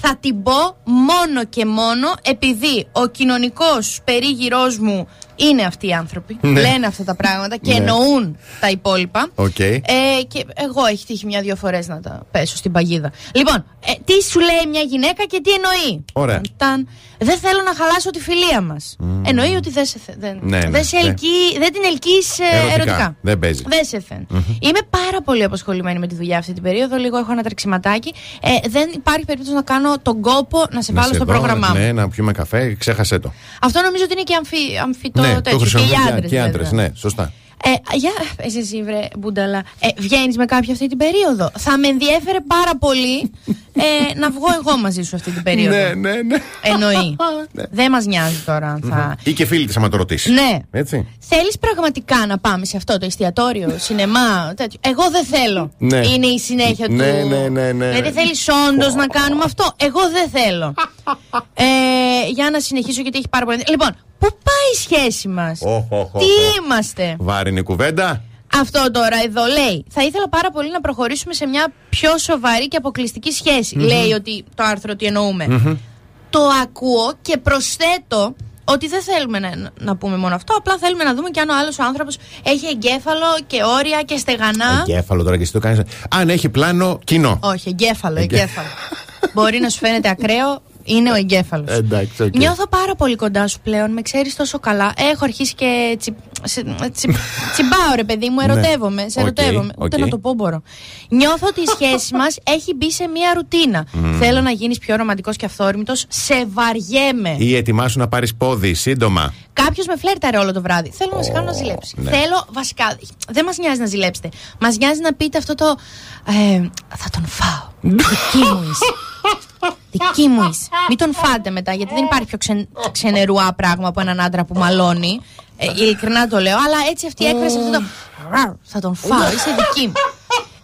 Speaker 3: Θα την πω μόνο και μόνο επειδή ο κοινωνικός περίγυρός μου είναι αυτοί οι άνθρωποι.
Speaker 2: Ναι.
Speaker 3: Λένε αυτά τα πράγματα και
Speaker 2: Ναι.
Speaker 3: εννοούν τα υπόλοιπα.
Speaker 2: Οκ.
Speaker 3: Ε, και εγώ έχει τύχει μια-δύο φορές να τα πέσω στην παγίδα. Λοιπόν, ε, τι σου λέει μια γυναίκα και τι εννοεί;
Speaker 2: Ωραία.
Speaker 3: Όταν, δεν θέλω να χαλάσω τη φιλία μας. Εννοεί ότι δεν, σε, θε- δεν,
Speaker 2: Ναι, ναι,
Speaker 3: δεν, σε
Speaker 2: ναι.
Speaker 3: ελκύει- δεν την ελκύεις
Speaker 2: Ερωτικά.
Speaker 3: ερωτικά.
Speaker 2: Δεν παίζει.
Speaker 3: Δεν σε θε. Είμαι πάρα πολύ απασχολημένη με τη δουλειά αυτή την περίοδο. Λίγο έχω ένα τρεξιματάκι. Ε, δεν υπάρχει περίπτωση να κάνω τον κόπο να σε
Speaker 2: Να
Speaker 3: βάλω
Speaker 2: σε
Speaker 3: στο
Speaker 2: δω,
Speaker 3: πρόγραμμά μου.
Speaker 2: Ναι, να πιούμε καφέ, ξέχασέ το.
Speaker 3: Αυτό νομίζω ότι είναι και αμφι, αμφιτό
Speaker 2: ναι,
Speaker 3: τέτοιο.
Speaker 2: το
Speaker 3: και οι
Speaker 2: χρησιμοποιούν
Speaker 3: άντρε.
Speaker 2: και οι άντρες. Ναι, σωστά.
Speaker 3: Ε, για πες εσύ, βρε Μπουνταλά. Ε, Βγαίνεις με κάποια αυτή την περίοδο; Θα με ενδιέφερε πάρα πολύ ε, να βγω εγώ μαζί σου αυτή την περίοδο.
Speaker 2: ναι, ναι, ναι.
Speaker 3: Εννοεί. Δεν μας νοιάζει τώρα αν θα.
Speaker 2: Ή και φίλη της, άμα το ρωτήσεις.
Speaker 3: Ναι.
Speaker 2: Έτσι.
Speaker 3: Θέλεις πραγματικά να πάμε σε αυτό το εστιατόριο, σινεμά, τέτοιο; Εγώ δεν θέλω.
Speaker 2: Ναι.
Speaker 3: Είναι η συνέχεια
Speaker 2: Ναι,
Speaker 3: του.
Speaker 2: ναι, ναι, ναι.
Speaker 3: Δηλαδή θέλεις όντως να κάνουμε αυτό; Εγώ δεν θέλω. ε, για να συνεχίσω γιατί έχει πάρα πολύ. Λοιπόν, πού πάει η σχέση μας;
Speaker 2: Οχ, οχ, οχ,
Speaker 3: Τι
Speaker 2: οχ.
Speaker 3: είμαστε;
Speaker 2: Βάρινη κουβέντα;
Speaker 3: Αυτό τώρα εδώ λέει. Θα ήθελα πάρα πολύ να προχωρήσουμε σε μια πιο σοβαρή και αποκλειστική σχέση. Λέει ότι το άρθρο τι εννοουμε Το ακούω και προσθέτω ότι δεν θέλουμε να, να πούμε μόνο αυτό. Απλά θέλουμε να δούμε και αν ο άλλος άνθρωπος έχει εγκέφαλο και όρια και στεγανά.
Speaker 2: Εγκέφαλο τώρα και εσύ το κάνεις. Αν έχει πλάνο, κοινό.
Speaker 3: Όχι, εγκέφαλο,
Speaker 2: Εγκέ-
Speaker 3: εγκέφαλο. Μπορεί να σου φαίνεται ακραίο, είναι ο εγκέφαλος.
Speaker 2: Εντάξει, οκ.
Speaker 3: Νιώθω πάρα πολύ κοντά σου πλέον, με ξέρεις τόσο καλά. Έχω αρχίσει και τσι, τσι- τσι- τσιμπάω, ρε παιδί μου, ερωτεύομαι. Σε
Speaker 2: Ναι. Οκ,
Speaker 3: ερωτεύομαι. Ούτε
Speaker 2: οκ.
Speaker 3: να το πω μπορώ. Νιώθω ότι η σχέση μας έχει μπει σε μία ρουτίνα. Θέλω να γίνεις πιο ρομαντικός και αυθόρμητος. Σε βαριέμαι.
Speaker 2: Ή ετοιμάσου να πάρεις πόδι σύντομα.
Speaker 3: Κάποιος με φλέρταρε όλο το βράδυ. Θέλω να σε κάνω να ζηλέψεις.
Speaker 2: ναι.
Speaker 3: Θέλω, βασικά, δεν μας νοιάζει να ζηλέψετε. Μας νοιάζει να πείτε αυτό το. Ε, θα τον φάω. Δική μου είσαι. Δική μου είσαι. Μην τον φάτε μετά, γιατί δεν υπάρχει πιο ξεν, ξενερουά πράγμα από έναν άντρα που μαλώνει. Ε, ειλικρινά το λέω, αλλά έτσι αυτή η έκφραση, αυτό το. «Ραου, Θα τον φάω, είσαι δική μου.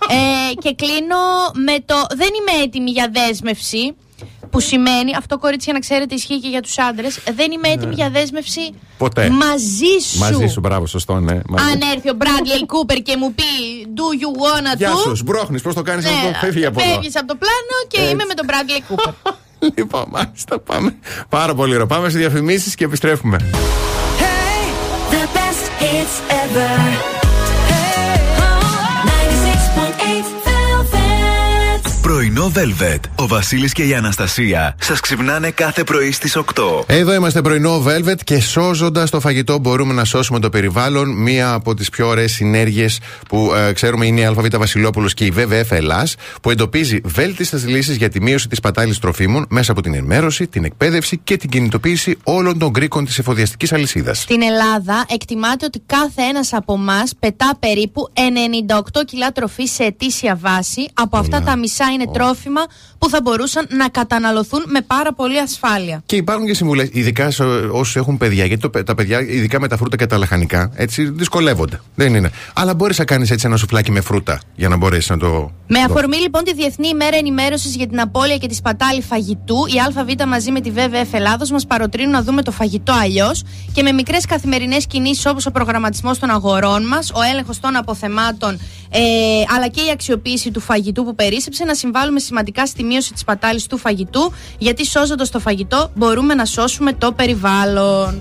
Speaker 3: Ε, και κλείνω με το. Δεν είμαι έτοιμη για δέσμευση. Που σημαίνει, αυτό κορίτσια να ξέρετε ισχύει και για τους άντρες Δεν είμαι έτοιμη για δέσμευση
Speaker 2: Ναι. Ποτέ.
Speaker 3: μαζί σου.
Speaker 2: Μαζί σου, μπράβο, σωστό, ναι. Μαζί.
Speaker 3: Αν έρθει ο Bradley Cooper και μου πει Do you wanna
Speaker 2: Γεια
Speaker 3: do
Speaker 2: σου, σμπρώχνεις, πώς το κάνεις αυτό, φεύγει από εδώ.
Speaker 3: Ναι, Φεύγεις από το πλάνο και
Speaker 2: Έτσι.
Speaker 3: είμαι με τον Bradley Cooper.
Speaker 2: Λοιπόν, μάλιστα, πάμε. Πάρα πολύ ωραία. Πάμε σε διαφημίσεις και επιστρέφουμε.
Speaker 8: The best hits ever.
Speaker 1: Πρωινό Velvet. Ο Βασίλης και η Αναστασία σας ξυπνάνε κάθε πρωί στις 8.
Speaker 2: Εδώ είμαστε πρωινό Velvet και σώζοντας το φαγητό μπορούμε να σώσουμε το περιβάλλον. Μία από τις πιο ωραίες συνέργειες που ε, ξέρουμε είναι η ΑΒ Βασιλόπουλος και η WWF Ελλάς που εντοπίζει βέλτιστες λύσεις για τη μείωση της πατάλης τροφίμων μέσα από την ενημέρωση, την εκπαίδευση και την κινητοποίηση όλων των κρίκων της εφοδιαστικής αλυσίδας.
Speaker 3: Στην Ελλάδα εκτιμάται ότι κάθε ένας από εμά πετά περίπου 98 κιλά τροφή σε ετήσια βάση. Από αυτά τα μισά είναι τρόφιμα που θα μπορούσαν να καταναλωθούν με πάρα πολύ ασφάλεια.
Speaker 2: Και υπάρχουν και συμβουλές, ειδικά σε όσου έχουν παιδιά, γιατί το, τα παιδιά, ειδικά με τα φρούτα και τα λαχανικά, έτσι δυσκολεύονται. Δεν είναι. Αλλά μπορείς να κάνεις έτσι ένα σουφλάκι με φρούτα για να μπορέσεις να το.
Speaker 3: Με
Speaker 2: το-
Speaker 3: αφορμή λοιπόν τη Διεθνή ημέρα ενημέρωσης για την απώλεια και τη σπατάλη φαγητού, η ΑΒ μαζί με τη WWF Ελλάδος μας παροτρύνουν να δούμε το φαγητό αλλιώς και με μικρές καθημερινές κινήσεις όπως ο προγραμματισμός των αγορών μας, ο έλεγχος των αποθεμάτων ε, αλλά και η αξιοποίηση του φαγητού που περίσσεψε να συμβάλλουμε σημαντικά στη μείωση της σπατάλη του φαγητού, γιατί σώζοντας το φαγητό μπορούμε να σώσουμε το περιβάλλον.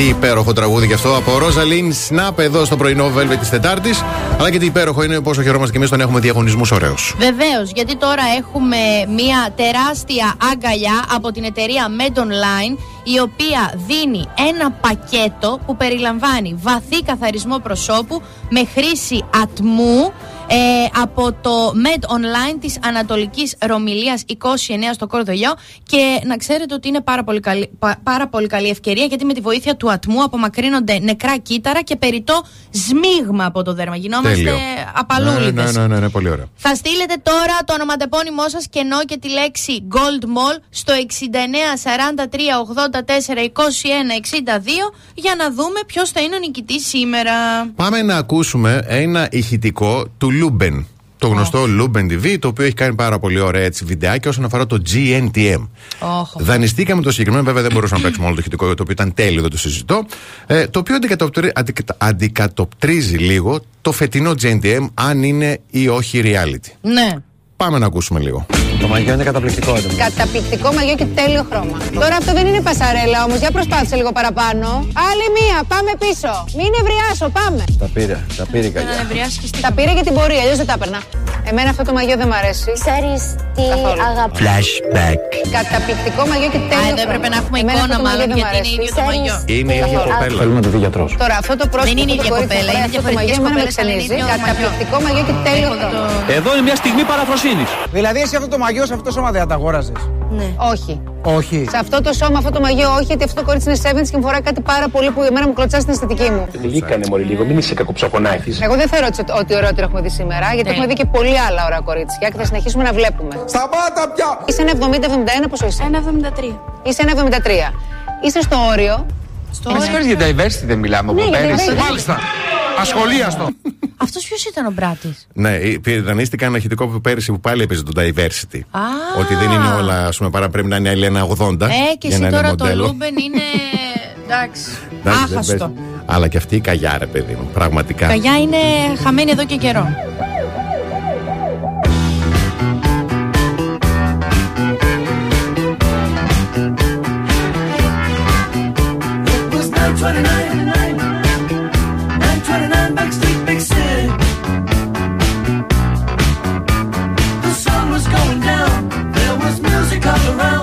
Speaker 2: Τι υπέροχο τραγούδι και αυτό από Ροζαλίν Σναπ εδώ στο πρωινό Velvet της Τετάρτης. Αλλά και τι υπέροχο είναι πόσο χαιρόμαστε και εμείς τον έχουμε διαγωνισμούς ωραίους.
Speaker 3: Βεβαίως, γιατί τώρα έχουμε μια τεράστια αγκαλιά από την εταιρεία Med Online, η οποία δίνει ένα πακέτο που περιλαμβάνει βαθύ καθαρισμό προσώπου με χρήση ατμού ε, από το Med Online της Ανατολικής Ρωμιλίας 29 στο Κορδογιό και να ξέρετε ότι είναι πάρα πολύ, καλή, πα- πάρα πολύ καλή ευκαιρία γιατί με τη βοήθεια του ατμού απομακρύνονται νεκρά κύτταρα και περιττό σμήγμα από το δέρμα. Γινόμαστε
Speaker 2: Τέλειο.
Speaker 3: απαλούλιδες.
Speaker 2: Ναι, ναι, ναι, ναι, πολύ ωραία.
Speaker 3: Θα στείλετε τώρα το ονοματεπώνυμό σας κενό και τη λέξη Gold Mall στο 69 43 84 21 62 για να δούμε ποιος θα είναι ο νικητής σήμερα.
Speaker 2: Πάμε να ακούσουμε ένα ηχητικό του Λούμπεν. Το γνωστό Λούμπεν TV, το οποίο έχει κάνει πάρα πολύ ωραία έτσι βιντεάκια όσον αφορά το GNTM.
Speaker 3: Όχ.
Speaker 2: Δανειστήκαμε το συγκεκριμένο, βέβαια δεν μπορούσαμε να παίξουμε όλο το ηχητικό, το οποίο ήταν τέλειο, δεν το συζητώ. Ε, το οποίο αντικατοπτρι- αντικατα- αντικατοπτρίζει λίγο το φετινό GNTM, αν είναι ή όχι reality.
Speaker 3: Ναι.
Speaker 2: Πάμε να ακούσουμε λίγο.
Speaker 10: Το μαγιό είναι καταπληκτικό έντομο.
Speaker 11: Καταπληκτικό μαγιό και τέλειο χρώμα. Τώρα αυτό δεν είναι πασαρέλα όμως. Για προσπάθησε λίγο παραπάνω. Άλλη μία, πάμε πίσω. Μην ευριάσω, πάμε.
Speaker 10: Τα πήρε, τα πήρε η καγιά.
Speaker 11: Τα πήρε για την πορεία, αλλιώς δεν τα έπαιρνα. Εμένα αυτό το μαγιό δεν μ' αρέσει.
Speaker 12: Ξέρει τι αγαπώ.
Speaker 10: Flashback.
Speaker 11: Καταπληκτικό μαγιό και τέλειο.
Speaker 3: Α, εδώ έπρεπε να έχουμε
Speaker 11: Εμένα
Speaker 3: εικόνα
Speaker 11: αυτό το μαγιό
Speaker 3: μάλλον
Speaker 11: δεν μ'
Speaker 3: γιατί είναι
Speaker 11: αρέσει.
Speaker 3: ίδιο το μαγιό.
Speaker 2: Είναι η ίδια κοπέλα.
Speaker 10: Θέλουμε να το δει γιατρό.
Speaker 11: Τώρα αυτό το πρόσωπο.
Speaker 3: Δεν είναι η
Speaker 11: το
Speaker 3: ίδια
Speaker 11: κορίτσι
Speaker 3: κοπέλα,
Speaker 11: που
Speaker 3: είναι
Speaker 11: φοράει αυτό το
Speaker 3: διαφορετικές
Speaker 11: μαγιό, εμένα με
Speaker 3: κοπέλες, αλλά είναι
Speaker 11: ξενίζει.
Speaker 3: ίδιο μαγιό.
Speaker 11: Καταπληκτικό μαγιό και τέλειο χρώμα.
Speaker 13: Εδώ είναι μια στιγμή παραφροσύνη.
Speaker 14: Δηλαδή, εσύ αυτό το μαγιό σε αυτό το σώμα δεν θα τα αγόραζες.
Speaker 11: Ναι. Όχι.
Speaker 14: Όχι.
Speaker 11: Σε αυτό το σώμα, αυτό το μαγιό, όχι, γιατί αυτό το κορίτσι είναι 70 και μου φοράει κάτι πάρα πολύ που εμένα μου κλωτσάς στην αισθητική μου.
Speaker 10: Λίκανε μόλι λίγο, μην είσαι κακοψοκονάχη.
Speaker 11: Εγώ δεν θεωρώ ότι- ότι ωραιότερο έχουμε δει σήμερα, γιατί
Speaker 3: Ναι.
Speaker 11: έχουμε δει και πολύ άλλα ωραία κορίτσια και θα συνεχίσουμε να βλέπουμε.
Speaker 14: Σταμάτα πια!
Speaker 11: Είσαι ένα 70-71, πόσο είσαι;
Speaker 6: 1,73.
Speaker 11: Είσαι ένα 73. Είσαι στο όριο.
Speaker 3: Στο
Speaker 10: Μα συγχωρείς για diversity δεν μιλάμε
Speaker 11: Ναι,
Speaker 10: από
Speaker 11: για
Speaker 10: πέρυσι.
Speaker 11: diversity.
Speaker 14: Μάλιστα. Ασχολίαστο.
Speaker 3: Αυτός ποιος ήταν ο Μπράτης;
Speaker 2: Ναι, πήρε- δανείστηκα ένα ηχητικό που πέρυσι που πάλι έπαιζε το diversity.
Speaker 3: Α.
Speaker 2: Ότι δεν είναι όλα, ας πούμε, παρά πρέπει να είναι η Ελένα 80.
Speaker 3: Ε, και
Speaker 2: για
Speaker 3: εσύ
Speaker 2: να είναι
Speaker 3: τώρα το
Speaker 2: μοντέλο.
Speaker 3: Λούμπεν είναι. Εντάξει.
Speaker 2: Εντάξει, δεν
Speaker 3: Άχαστο.
Speaker 2: παίζει. Αλλά και αυτή η καγιά, ρε παιδί μου, πραγματικά.
Speaker 3: Καγιά είναι χαμένη εδώ και καιρό.
Speaker 7: 929, 929 Back Big City.
Speaker 1: The sun was going down, there was music all around.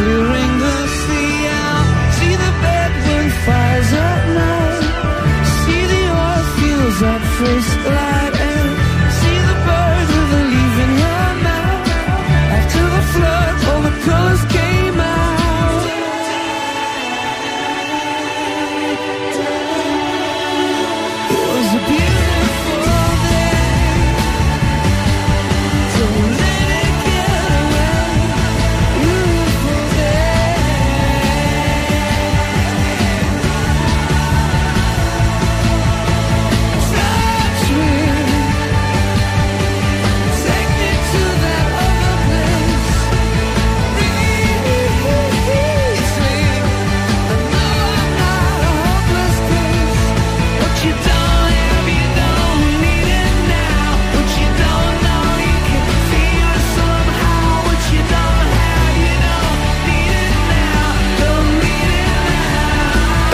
Speaker 1: Clearing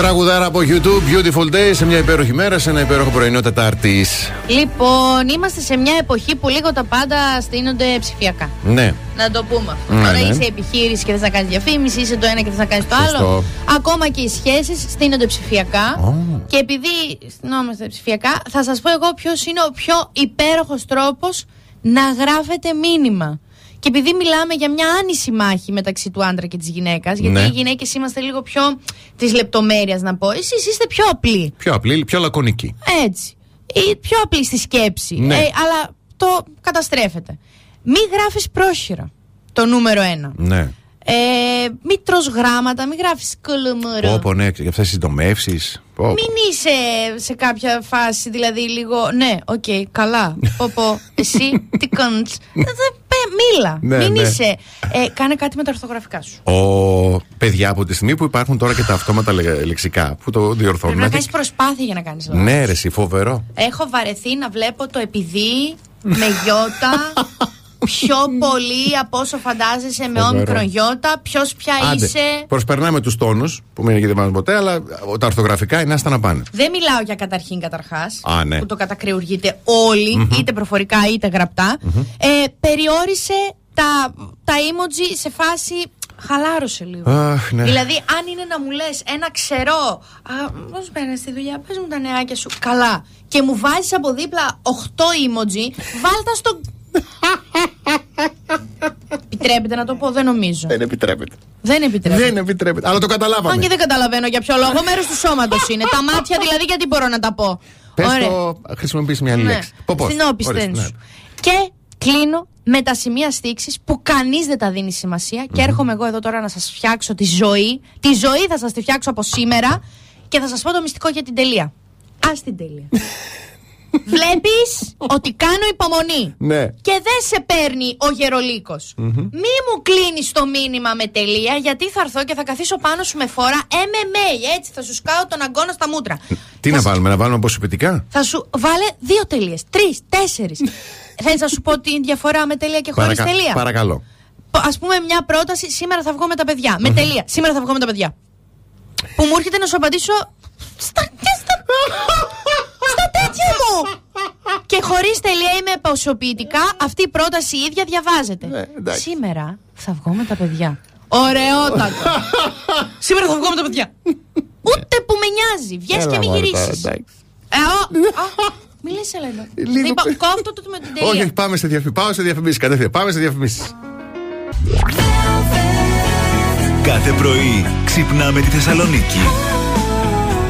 Speaker 2: Τραγουδάρα από YouTube, Beautiful Day, σε μια υπέροχη μέρα, σε ένα υπέροχο πρωινό Τετάρτης.
Speaker 3: Λοιπόν, είμαστε σε μια εποχή που λίγο τα πάντα στείνονται ψηφιακά.
Speaker 2: Ναι.
Speaker 3: Να το πούμε αυτό.
Speaker 2: Ναι,
Speaker 3: Τώρα
Speaker 2: ναι.
Speaker 3: είσαι επιχείρηση και θες να κάνεις διαφήμιση, είσαι το ένα και θες να κάνεις το
Speaker 2: Σωστό.
Speaker 3: άλλο. Ακόμα και οι σχέσεις στείνονται ψηφιακά. Και επειδή στυνόμαστε ψηφιακά, θα σας πω εγώ ποιος είναι ο πιο υπέροχος τρόπος να γράφετε μήνυμα. Και επειδή μιλάμε για μια άνηση μάχη μεταξύ του άντρα και της γυναίκας, γιατί
Speaker 2: Ναι.
Speaker 3: οι γυναίκες είμαστε λίγο πιο της λεπτομέρειας να πω, εσείς είστε πιο απλοί.
Speaker 2: Πιο απλή, πιο λακωνική.
Speaker 3: Έτσι. Ή πιο απλή στη σκέψη.
Speaker 2: Ναι.
Speaker 3: Ε, αλλά το καταστρέφετε. Μη γράφεις πρόχειρα. Το νούμερο ένα.
Speaker 2: Ναι.
Speaker 3: Ε, μη τρως γράμματα, μη γράφεις κολομόρο.
Speaker 2: Πω, πω, ναι, για αυτές τις συντομεύσεις.
Speaker 3: Μην είσαι σε κάποια φάση, δηλαδή λίγο. Ναι, οκ, καλά. Πω, πω, εσύ τι κάνεις; Μίλα.
Speaker 2: Ναι,
Speaker 3: Μην
Speaker 2: ναι.
Speaker 3: είσαι. Ε, κάνε κάτι με τα ορθογραφικά σου.
Speaker 2: Ο παιδιά από τη στιγμή που υπάρχουν τώρα και τα αυτόματα λε- λεξικά που το
Speaker 3: Πρέπει
Speaker 2: διορθώνουν.
Speaker 3: να
Speaker 2: να
Speaker 3: κάνεις
Speaker 2: δει-
Speaker 3: προσπάθεια για να κάνεις λάθος.
Speaker 2: Ναι, ρε, εσύ, φοβερό.
Speaker 3: Έχω βαρεθεί να βλέπω το επειδή με γιώτα πιο πολύ από όσο φαντάζεσαι με
Speaker 2: Φοβερό.
Speaker 3: όμικρον γιώτα. Ποιος πια
Speaker 2: Άντε,
Speaker 3: είσαι;
Speaker 2: Προσπερνάμε τους τόνους που μην γιατί δεν ποτέ, αλλά τα ορθογραφικά είναι άστα να πάνε.
Speaker 3: Δεν μιλάω για καταρχήν καταρχάς.
Speaker 2: Α, ναι.
Speaker 3: Που το κατακριουργείτε όλοι,
Speaker 2: Μμμ.
Speaker 3: είτε προφορικά είτε γραπτά. Ε, περιόρισε τα, τα emoji σε φάση. Χαλάρωσε λίγο.
Speaker 2: Αχ, ναι.
Speaker 3: Δηλαδή, αν είναι να μου λες ένα ξερό. Πώς παίρνει τη δουλειά, πες μου τα νεάκια σου. Καλά. Και μου βάζεις από δίπλα 8 emoji, βάλτα στο. Επιτρέπεται να το πω, δεν νομίζω.
Speaker 2: Δεν επιτρέπεται.
Speaker 3: Δεν επιτρέπεται.
Speaker 2: Δεν επιτρέπεται. Αλλά το καταλάβαμε.
Speaker 3: Αν και δεν καταλαβαίνω για ποιο λόγο. Μέρος του σώματος είναι. τα μάτια δηλαδή, γιατί μπορώ να τα πω;
Speaker 2: Πες
Speaker 3: Ωραία.
Speaker 2: το, χρησιμοποιήσει μια άλλη
Speaker 3: Ναι.
Speaker 2: λέξη. Πω, πώς.
Speaker 3: Στην όπισθεν
Speaker 2: Ορίστε, ναι.
Speaker 3: σου. Και κλείνω με τα σημεία στήξης που κανείς δεν τα δίνει σημασία. Και έρχομαι εγώ εδώ τώρα να σας φτιάξω τη ζωή. Τη ζωή θα σας τη φτιάξω από σήμερα και θα σας πω το μυστικό για την τελεία. Α την τελεία. Βλέπεις ότι κάνω υπομονή.
Speaker 2: Ναι.
Speaker 3: Και δεν σε παίρνει ο γερολίκος. Μη μου κλείνεις το μήνυμα με τελεία, γιατί θα έρθω και θα καθίσω πάνω σου με φόρα MMA. Έτσι θα σου σκάω τον αγκώνα στα μούτρα.
Speaker 2: Τι να βάλουμε, να βάλουμε αποσυπητικά.
Speaker 3: Θα σου βάλε δύο τελείες, τρεις, τέσσερις. Θέλεις να σου πω τη διαφορά με τελεία και χωρίς
Speaker 2: Παρακα-
Speaker 3: τελεία;
Speaker 2: Παρακαλώ.
Speaker 3: Α πούμε, μια πρόταση, σήμερα θα βγω με τα παιδιά. Με τελεία. Σήμερα θα βγω με τα παιδιά. Που μου έρχεται να σου απαντήσω. Στα, και στα, στα τέτοια μου! Και χωρίς τελεία είμαι ποσοποιητικά, αυτή η πρόταση η ίδια διαβάζεται.
Speaker 2: Ναι,
Speaker 3: σήμερα θα βγω με τα παιδιά. Ωραιότατο. σήμερα θα βγω με τα παιδιά. Ούτε που με νοιάζει. Βγες
Speaker 2: Έλα,
Speaker 3: και μην
Speaker 2: μωρέ, τώρα,
Speaker 3: γυρίσεις.
Speaker 2: εντάξει.
Speaker 3: Ε, ο, α, Μη λες Ελένα.
Speaker 2: Λίγο
Speaker 3: Είπα,
Speaker 2: πε-
Speaker 3: κόφτω το με την τελεία.
Speaker 2: Όχι, όχι, πάμε σε διαφημίσει. Πάω σε διαφημίσεις. Κατευθείαν. Πάμε σε διαφημίσεις.
Speaker 5: Κάθε πρωί ξυπνάμε τη Θεσσαλονίκη.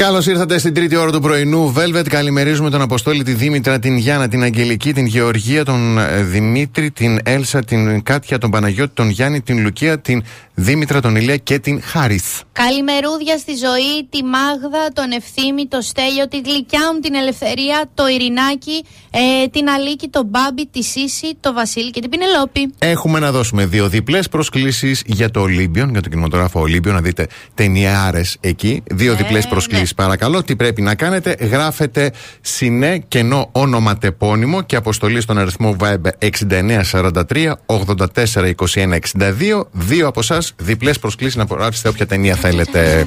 Speaker 15: 96.8
Speaker 2: Καλώς ήρθατε στην τρίτη ώρα του πρωινού. Velvet, καλημερίζουμε τον Αποστόλη, τη Δήμητρα, την Γιάννα, την Αγγελική, την Γεωργία, τον ε, Δημήτρη, την Έλσα, την Κάτια, τον Παναγιώτη, τον Γιάννη, την Λουκία, την Δήμητρα, τον Ηλία και την Χάριθ.
Speaker 3: Καλημερούδια στη ζωή, τη Μάγδα, τον Ευθύμη, το Στέλιο, τη γλυκιά μου την Ελευθερία, το Ειρηνάκι, ε, την Αλίκη, τον Μπάμπη, τη Σύση, το Βασίλη και την Πινελόπη.
Speaker 2: Έχουμε να δώσουμε δύο διπλές προσκλήσεις για το Ολύμπιον, για το κινηματογράφο Ολύμπιον, να δείτε ταινιάρε εκεί. Δύο διπλές προσκλήσεις, παρακαλώ. Τι πρέπει να κάνετε, γράφετε συνέ κενό όνομα τεπώνυμο και αποστολή στον αριθμό Viber 6943 84 21 62. Δύο από εσάς διπλές προσκλήσεις να απογράψετε όποια ταινία θέλετε.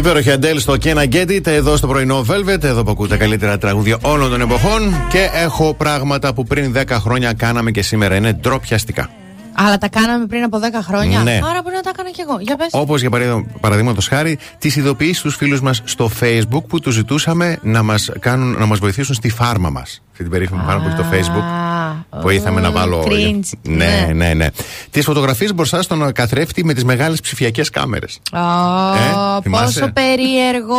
Speaker 2: Υπέροχη Αντέλ στο Can I Get It εδώ στο πρωινό Velvet. Εδώ που ακούτε τα καλύτερα τραγούδια όλων των εποχών. Και έχω πράγματα που πριν 10 χρόνια κάναμε και σήμερα είναι ντροπιαστικά.
Speaker 3: Αλλά τα κάναμε πριν από 10 χρόνια;
Speaker 2: Ναι.
Speaker 3: Άρα μπορεί να τα έκανα κι εγώ. Για πες.
Speaker 2: Όπως για παραδείγματος χάρη, τις ειδοποιήσεις στους φίλους μας στο Facebook που τους ζητούσαμε να μας να μας βοηθήσουν στη φάρμα μας. Αυτή την περίφημη φάρμα που έχει στο Facebook. Βοήθαμε να βάλω.
Speaker 3: cringe.
Speaker 2: Ναι, ναι, ναι. Τις φωτογραφίες μπροστά στον καθρέφτη με τις μεγάλες ψηφιακές κάμερες.
Speaker 3: Ω,
Speaker 2: Ε, θυμάσαι;
Speaker 3: πόσο περίεργο.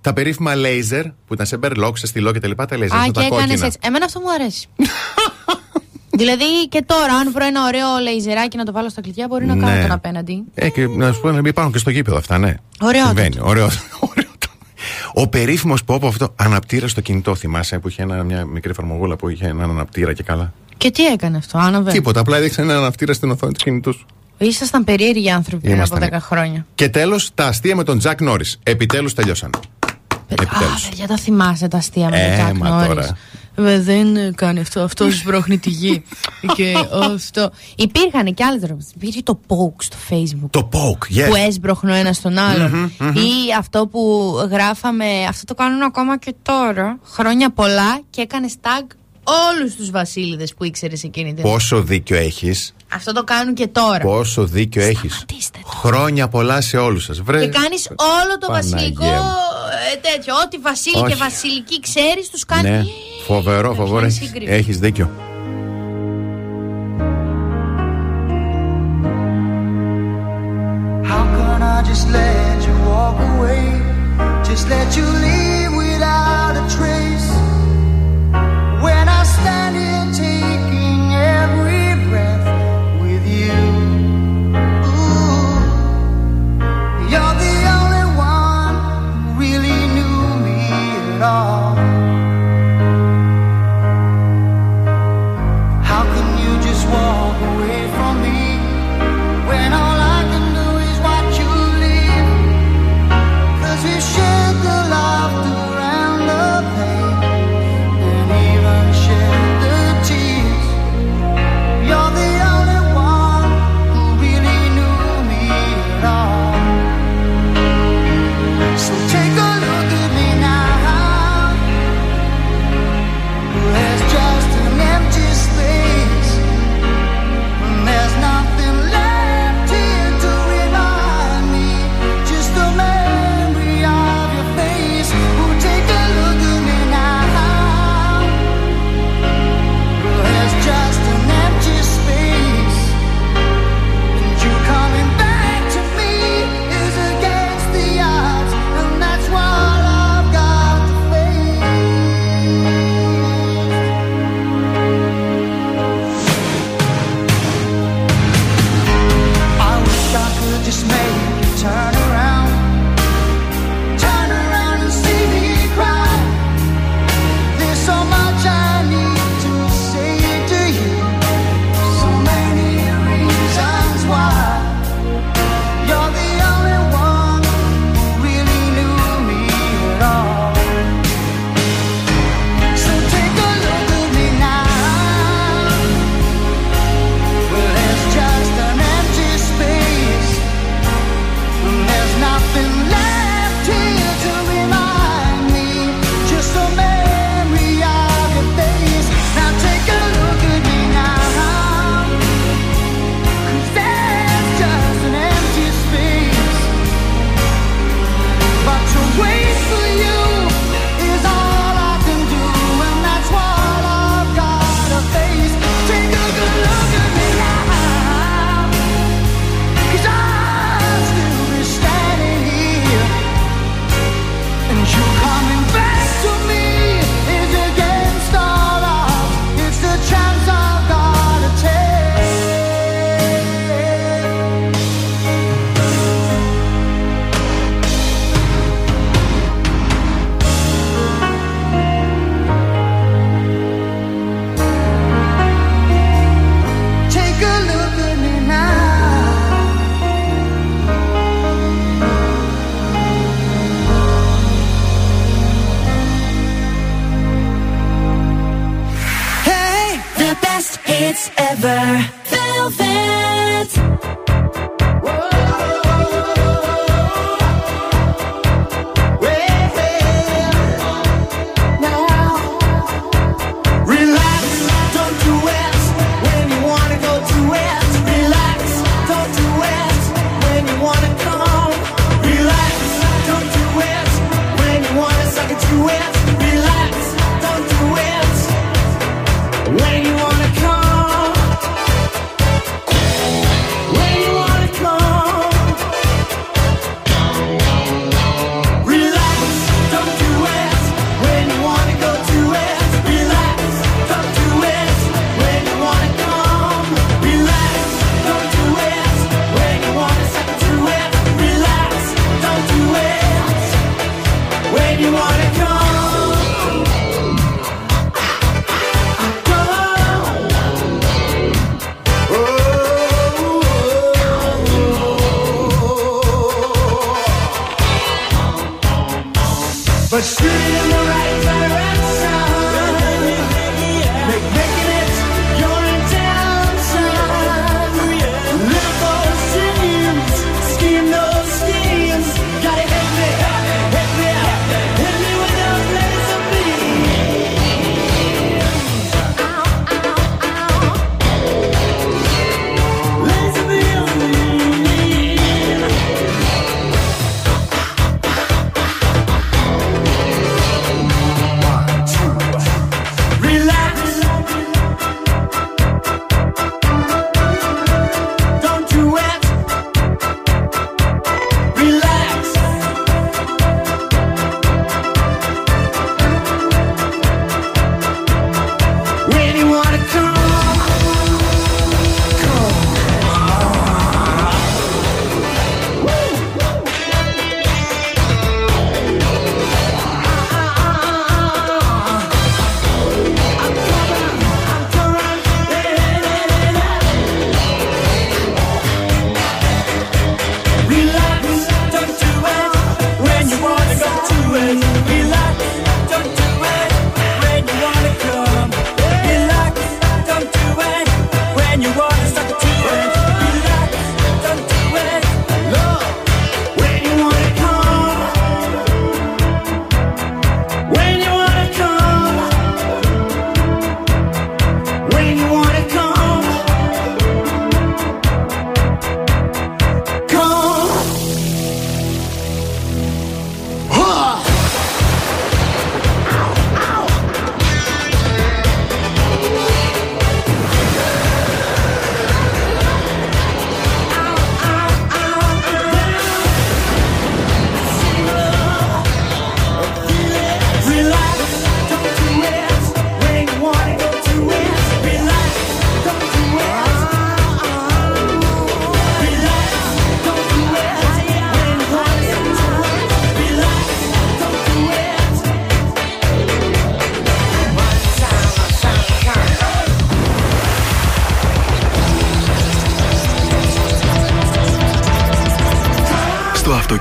Speaker 2: Τα περίφημα laser που ήταν σε μπερλόκ, σε στυλό και τα λοιπά, τα laser.
Speaker 3: Α,
Speaker 2: αυτά
Speaker 3: και
Speaker 2: τα
Speaker 3: έκανες
Speaker 2: κόκκινα.
Speaker 3: έτσι. Εμένα αυτό μου αρέσει. δηλαδή και τώρα, αν βρω ένα ωραίο λέιζεράκι να το βάλω στα κλειδιά, μπορεί να κάνω
Speaker 2: Ναι.
Speaker 3: τον απέναντι.
Speaker 2: Ε, και να σου πω να υπάρχουν και στο γήπεδο αυτά, ναι.
Speaker 3: Ωραιότατο.
Speaker 2: Συμβαίνει. Ωραίο. Ο περίφημος Πόπο αυτό αναπτήρα στο κινητό, θυμάσαι που είχε ένα, μια μικρή εφαρμογούλα που είχε έναν αναπτήρα και καλά.
Speaker 3: Και τι έκανε αυτό, άναβε.
Speaker 2: Τίποτα, απλά έδειξε έναν αναπτήρα στην οθόνη του κινητού σου.
Speaker 3: Ήσασταν περίεργοι άνθρωποι πριν από
Speaker 2: Ήμασταν.
Speaker 3: 10 χρόνια.
Speaker 2: Και τέλος, τα αστεία με τον Τζακ Νόρις. Επιτέλους τελειώσαν.
Speaker 3: Α,
Speaker 2: Επιτέλους.
Speaker 3: παιδιά, τα θυμάσαι τα αστεία με
Speaker 2: Ε,
Speaker 3: τον Τζακ
Speaker 2: μα
Speaker 3: Νόρις.
Speaker 2: τώρα.
Speaker 3: Ε, δεν κάνει αυτό. Αυτός σμπρώχνει τη γη. και αυτό. Υπήρχαν και άλλες δρόμοι. Υπήρχε το poke στο facebook.
Speaker 2: Το poke, yes.
Speaker 3: Που έσπροχνε ο ένας τον άλλον.
Speaker 2: Μμμ, μμμ.
Speaker 3: Ή αυτό που γράφαμε. Αυτό το κάνουν ακόμα και τώρα. Χρόνια πολλά και έκανε tag όλους τους βασίλειδες που ήξερες εκείνη την
Speaker 2: Πόσο δίκιο έχεις.
Speaker 3: Αυτό το κάνουν και τώρα.
Speaker 2: Πόσο δίκιο έχεις. Χρόνια πολλά σε όλους σας. Βρε...
Speaker 3: Και κάνεις όλο το
Speaker 2: Παναγία
Speaker 3: βασιλικό ε, τέτοιο. Ό,τι βασίλη και βασιλική ξέρεις, τους κάνεις.
Speaker 2: Ναι. Φοβερό, φοβερό. Έχεις δίκιο.
Speaker 7: Just let you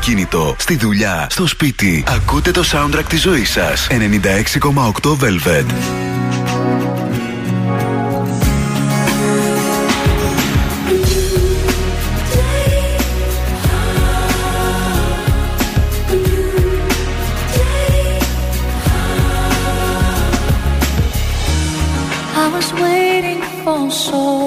Speaker 5: αυτοκίνητο, στη δουλειά, στο σπίτι. Ακούτε το soundtrack της ζωής σας. 96,8 Velvet.
Speaker 6: I was waiting for so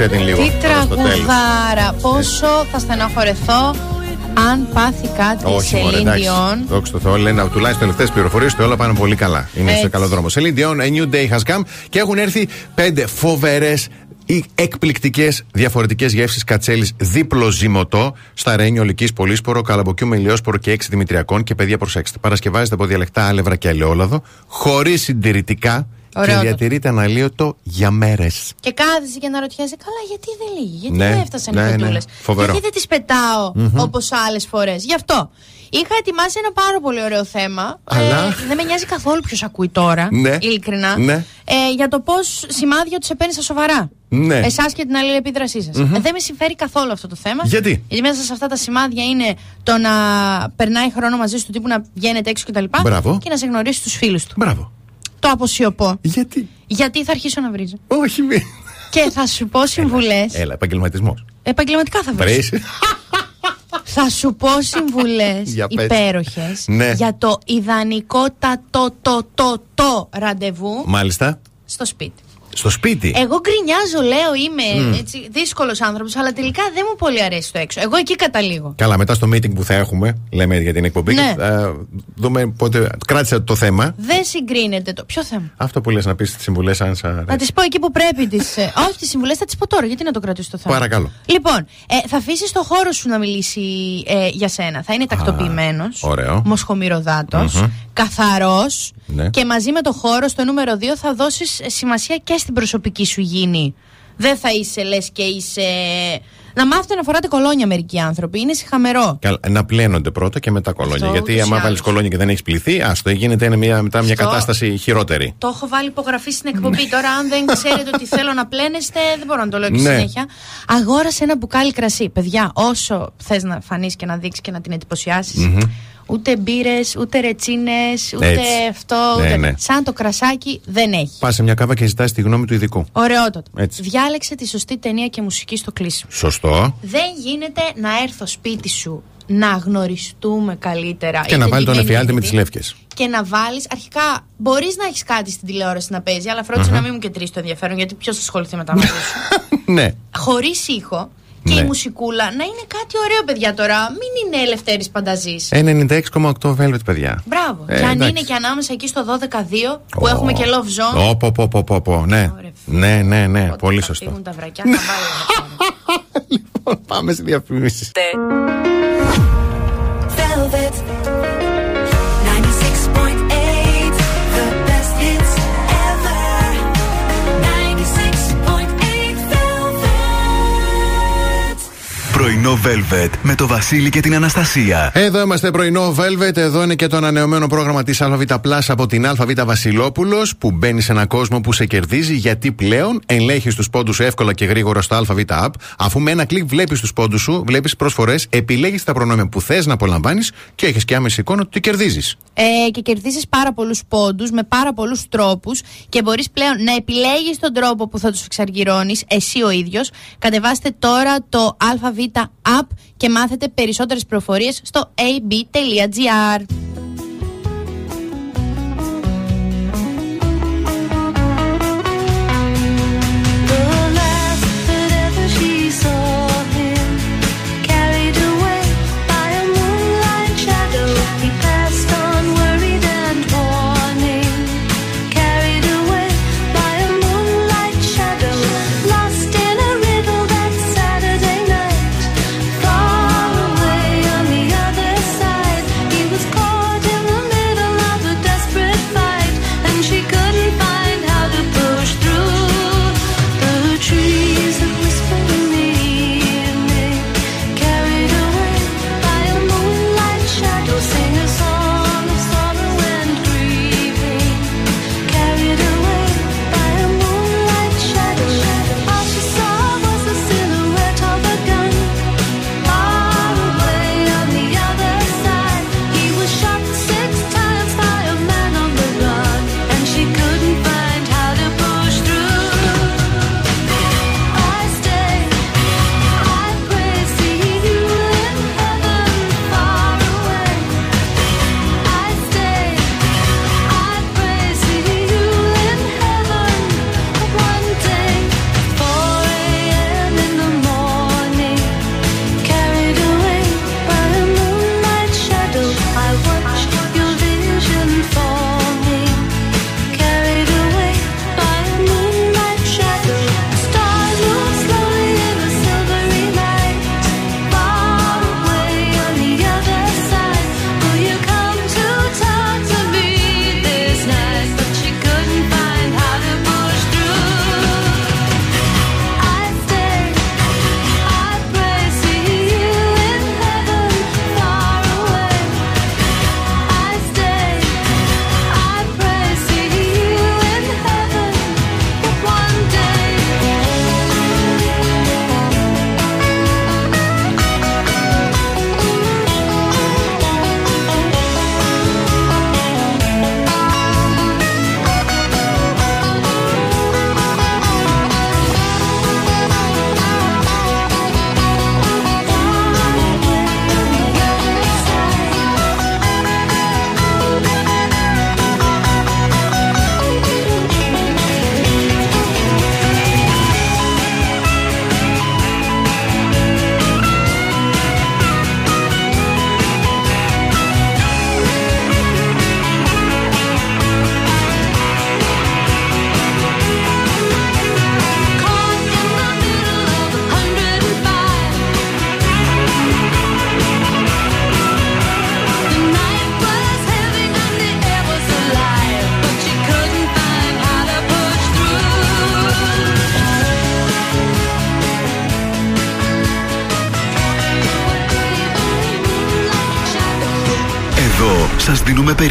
Speaker 2: Έλα, βοήθησε την λίγο.
Speaker 3: Τι
Speaker 2: τώρα στο τέλος.
Speaker 3: τραγουδάρα. Πόσο θα στεναχωρεθώ αν πάθει κάτι
Speaker 2: Όχι,
Speaker 3: σε
Speaker 2: μωρέ, εντάξει.
Speaker 3: Λίνδιον.
Speaker 2: Δόξα τω Θεώ, λένε τουλάχιστον τελευταίες πληροφορίες ότι όλα πάνε πολύ καλά. Είναι
Speaker 3: Έτσι.
Speaker 2: σε καλό δρόμο. Σε Dion, A New Day has come και έχουν έρθει πέντε φοβερές ή εκπληκτικές διαφορετικές γεύσεις κατσέλης δίπλο ζυμωτό στα Ρένιο Ολική Πολύσπορο, Καλαμποκιού με ηλιόσπορο και έξι Δημητριακών. Και παιδιά, προσέξτε, παρασκευάζεται από διαλεκτά άλευρα και ελαιόλαδο, χωρίς συντηρητικά
Speaker 3: Ωραίο
Speaker 2: και
Speaker 3: το.
Speaker 2: διατηρείται αναλύωτο για μέρες.
Speaker 3: Και κάθεσαι και να ρωτιέσαι, καλά, γιατί δεν λύγει, γιατί
Speaker 2: Ναι,
Speaker 3: δεν έφτασαν
Speaker 2: ναι,
Speaker 3: οι
Speaker 2: ναι.
Speaker 3: κοντούλε.
Speaker 2: Φοβερό.
Speaker 3: Γιατί δεν τις πετάω
Speaker 2: Μμμ.
Speaker 3: όπως άλλες φορές; Γι' αυτό. Είχα ετοιμάσει ένα πάρα πολύ ωραίο θέμα.
Speaker 2: Αλλά-
Speaker 3: Ε, δεν με νοιάζει καθόλου ποιος ακούει τώρα.
Speaker 2: Ναι.
Speaker 3: Ειλικρινά.
Speaker 2: Ναι.
Speaker 3: Ε, για το πώς σημάδια τους επένει στα σοβαρά.
Speaker 2: Ναι.
Speaker 3: Εσάς και την αλληλεπίδρασή σας.
Speaker 2: Μμμ.
Speaker 3: δεν με συμφέρει καθόλου αυτό το θέμα.
Speaker 2: Γιατί;
Speaker 3: Γιατί μέσα σε αυτά τα σημάδια είναι το να περνάει χρόνο μαζί σου του τύπου να βγαίνετε έξω κτλ.
Speaker 2: Μπράβο.
Speaker 3: Και να σε γνωρίσει τους φίλους του.
Speaker 2: Μπράβο.
Speaker 3: Το αποσιωπώ.
Speaker 2: Γιατί;
Speaker 3: Γιατί θα αρχίσω να βρίζω.
Speaker 2: Όχι, μη.
Speaker 3: Και θα σου πω συμβουλές.
Speaker 2: Έλα, επαγγελματισμός.
Speaker 3: Επαγγελματικά θα βρεις.
Speaker 2: Βρέσει.
Speaker 3: Θα σου πω συμβουλές
Speaker 2: Για πες.
Speaker 3: υπέροχες
Speaker 2: Ναι.
Speaker 3: για το ιδανικό τα το το το το ραντεβού
Speaker 2: Μάλιστα.
Speaker 3: στο σπίτι.
Speaker 2: Στο σπίτι.
Speaker 3: Εγώ γκρινιάζω, λέω, είμαι
Speaker 2: Μμ.
Speaker 3: έτσι, δύσκολος άνθρωπος, αλλά τελικά δεν μου πολύ αρέσει το έξω. Εγώ εκεί καταλήγω.
Speaker 2: Καλά, μετά στο meeting που θα έχουμε, λέμε για την εκπομπή,
Speaker 3: Ναι.
Speaker 2: θα δούμε πότε. Κράτησε το θέμα.
Speaker 3: Δεν συγκρίνεται το. Ποιο θέμα;
Speaker 2: Αυτό που λες να πεις τις συμβουλές αν σα
Speaker 3: Να τις πω εκεί που πρέπει τις. όχι, τις συμβουλές θα τις πω τώρα. Γιατί να το κρατήσω το θέμα;
Speaker 2: Παρακαλώ.
Speaker 3: Λοιπόν, ε, θα αφήσεις το χώρο σου να μιλήσει ε, για σένα. Θα είναι τακτοποιημένος.
Speaker 2: ωραίο.
Speaker 3: Μοσχομυροδάτο.
Speaker 2: Μμμ.
Speaker 3: Καθαρός.
Speaker 2: Ναι.
Speaker 3: Και μαζί με το χώρο στο νούμερο 2 θα δώσεις σημασία και στην προσωπική σου υγιεινή. Δεν θα είσαι λες και είσαι. Να μάθετε να φοράτε κολόνια μερικοί άνθρωποι. Είναι συχαμερό.
Speaker 2: Καλά, να πλένονται πρώτα και μετά κολόνια.
Speaker 3: Αυτό
Speaker 2: Γιατί
Speaker 3: ούτως ή
Speaker 2: άμα βάλεις
Speaker 3: άλλως.
Speaker 2: κολόνια και δεν έχεις πληθεί, άστο, γίνεται είναι μια, μετά μια
Speaker 3: Αυτό-
Speaker 2: κατάσταση χειρότερη.
Speaker 3: Το έχω βάλει υπογραφή στην εκπομπή. Τώρα, αν δεν ξέρετε ότι θέλω να πλένεστε, δεν μπορώ να το λέω και
Speaker 2: Ναι.
Speaker 3: συνέχεια. Αγόρασε ένα μπουκάλι κρασί. Παιδιά, όσο θες να φανείς και να δείξεις και να την εντυπωσιάσεις,
Speaker 2: Μμμ.
Speaker 3: Ούτε μπύρες, ούτε ρετσίνες, ούτε
Speaker 2: Έτσι.
Speaker 3: αυτό.
Speaker 2: Ναι,
Speaker 3: Ούτε...
Speaker 2: ναι.
Speaker 3: Σαν το κρασάκι δεν έχει.
Speaker 2: Πας σε μια κάβα και ζητάς τη γνώμη του ειδικού.
Speaker 3: Ωραιότατο.
Speaker 2: Έτσι.
Speaker 3: Διάλεξε τη σωστή ταινία και μουσική στο κλείσιμο.
Speaker 2: Σωστό.
Speaker 3: Δεν γίνεται να έρθω σπίτι σου να γνωριστούμε καλύτερα.
Speaker 2: Και
Speaker 3: είτε
Speaker 2: να βάλει τον
Speaker 3: ντυμένη
Speaker 2: εφιάλτη με
Speaker 3: είτε
Speaker 2: τις λεύκες.
Speaker 3: και να βάλεις. Αρχικά, μπορείς να έχεις κάτι στην τηλεόραση να παίζει, αλλά φρόντισε
Speaker 2: Μμμ.
Speaker 3: να μην μου κεντρήσει το ενδιαφέρον, γιατί ποιος θα ασχοληθεί μετά μαζί σου.
Speaker 2: ναι.
Speaker 3: Χωρίς ήχο και
Speaker 2: Ναι.
Speaker 3: η μουσικούλα να είναι κάτι ωραίο, παιδιά τώρα. Μην είναι ελευθέρης πανταζή.
Speaker 2: 96,8 velvet, παιδιά.
Speaker 3: Μπράβο.
Speaker 2: Ε,
Speaker 3: και αν
Speaker 2: εντάξει.
Speaker 3: είναι και ανάμεσα εκεί στο 12-2 που έχουμε και love zone.
Speaker 2: Ω, πω, πω, πω, πω, πω. Ναι. Ναι, ναι, ναι. Πολύ σωστό.
Speaker 3: Φύγουν τα βρακιά, θα βάλω.
Speaker 2: Πάμε στη διαφήμιση.
Speaker 8: Velvet
Speaker 1: Πρωινό Velvet με το Βασίλη και την Αναστασία.
Speaker 2: Εδώ είμαστε πρωινό Velvet. Εδώ είναι και το ανανεωμένο πρόγραμμα της ΑΒ Plus από την ΑΒ Βασιλόπουλος που μπαίνει σε έναν κόσμο που σε κερδίζει γιατί πλέον ελέγχεις τους πόντους σου εύκολα και γρήγορα στο ΑΒ App. Αφού με ένα κλικ βλέπεις τους πόντους σου, βλέπεις προσφορές, επιλέγεις τα προνόμια που θες να απολαμβάνεις και έχεις και άμεση εικόνα ότι κερδίζεις.
Speaker 3: Ε, και κερδίζεις πάρα πολλούς πόντους με πάρα πολλούς τρόπους και μπορείς πλέον να επιλέγεις τον τρόπο που θα τους εξαργυρώνει εσύ ο ίδιος. Κατεβάστε τώρα το ΑΒ App και μάθετε περισσότερες πληροφορίες στο ab.gr.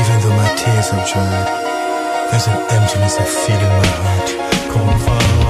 Speaker 16: Even though my tears have dried, there's an emptiness I feel in my heart. Come
Speaker 6: far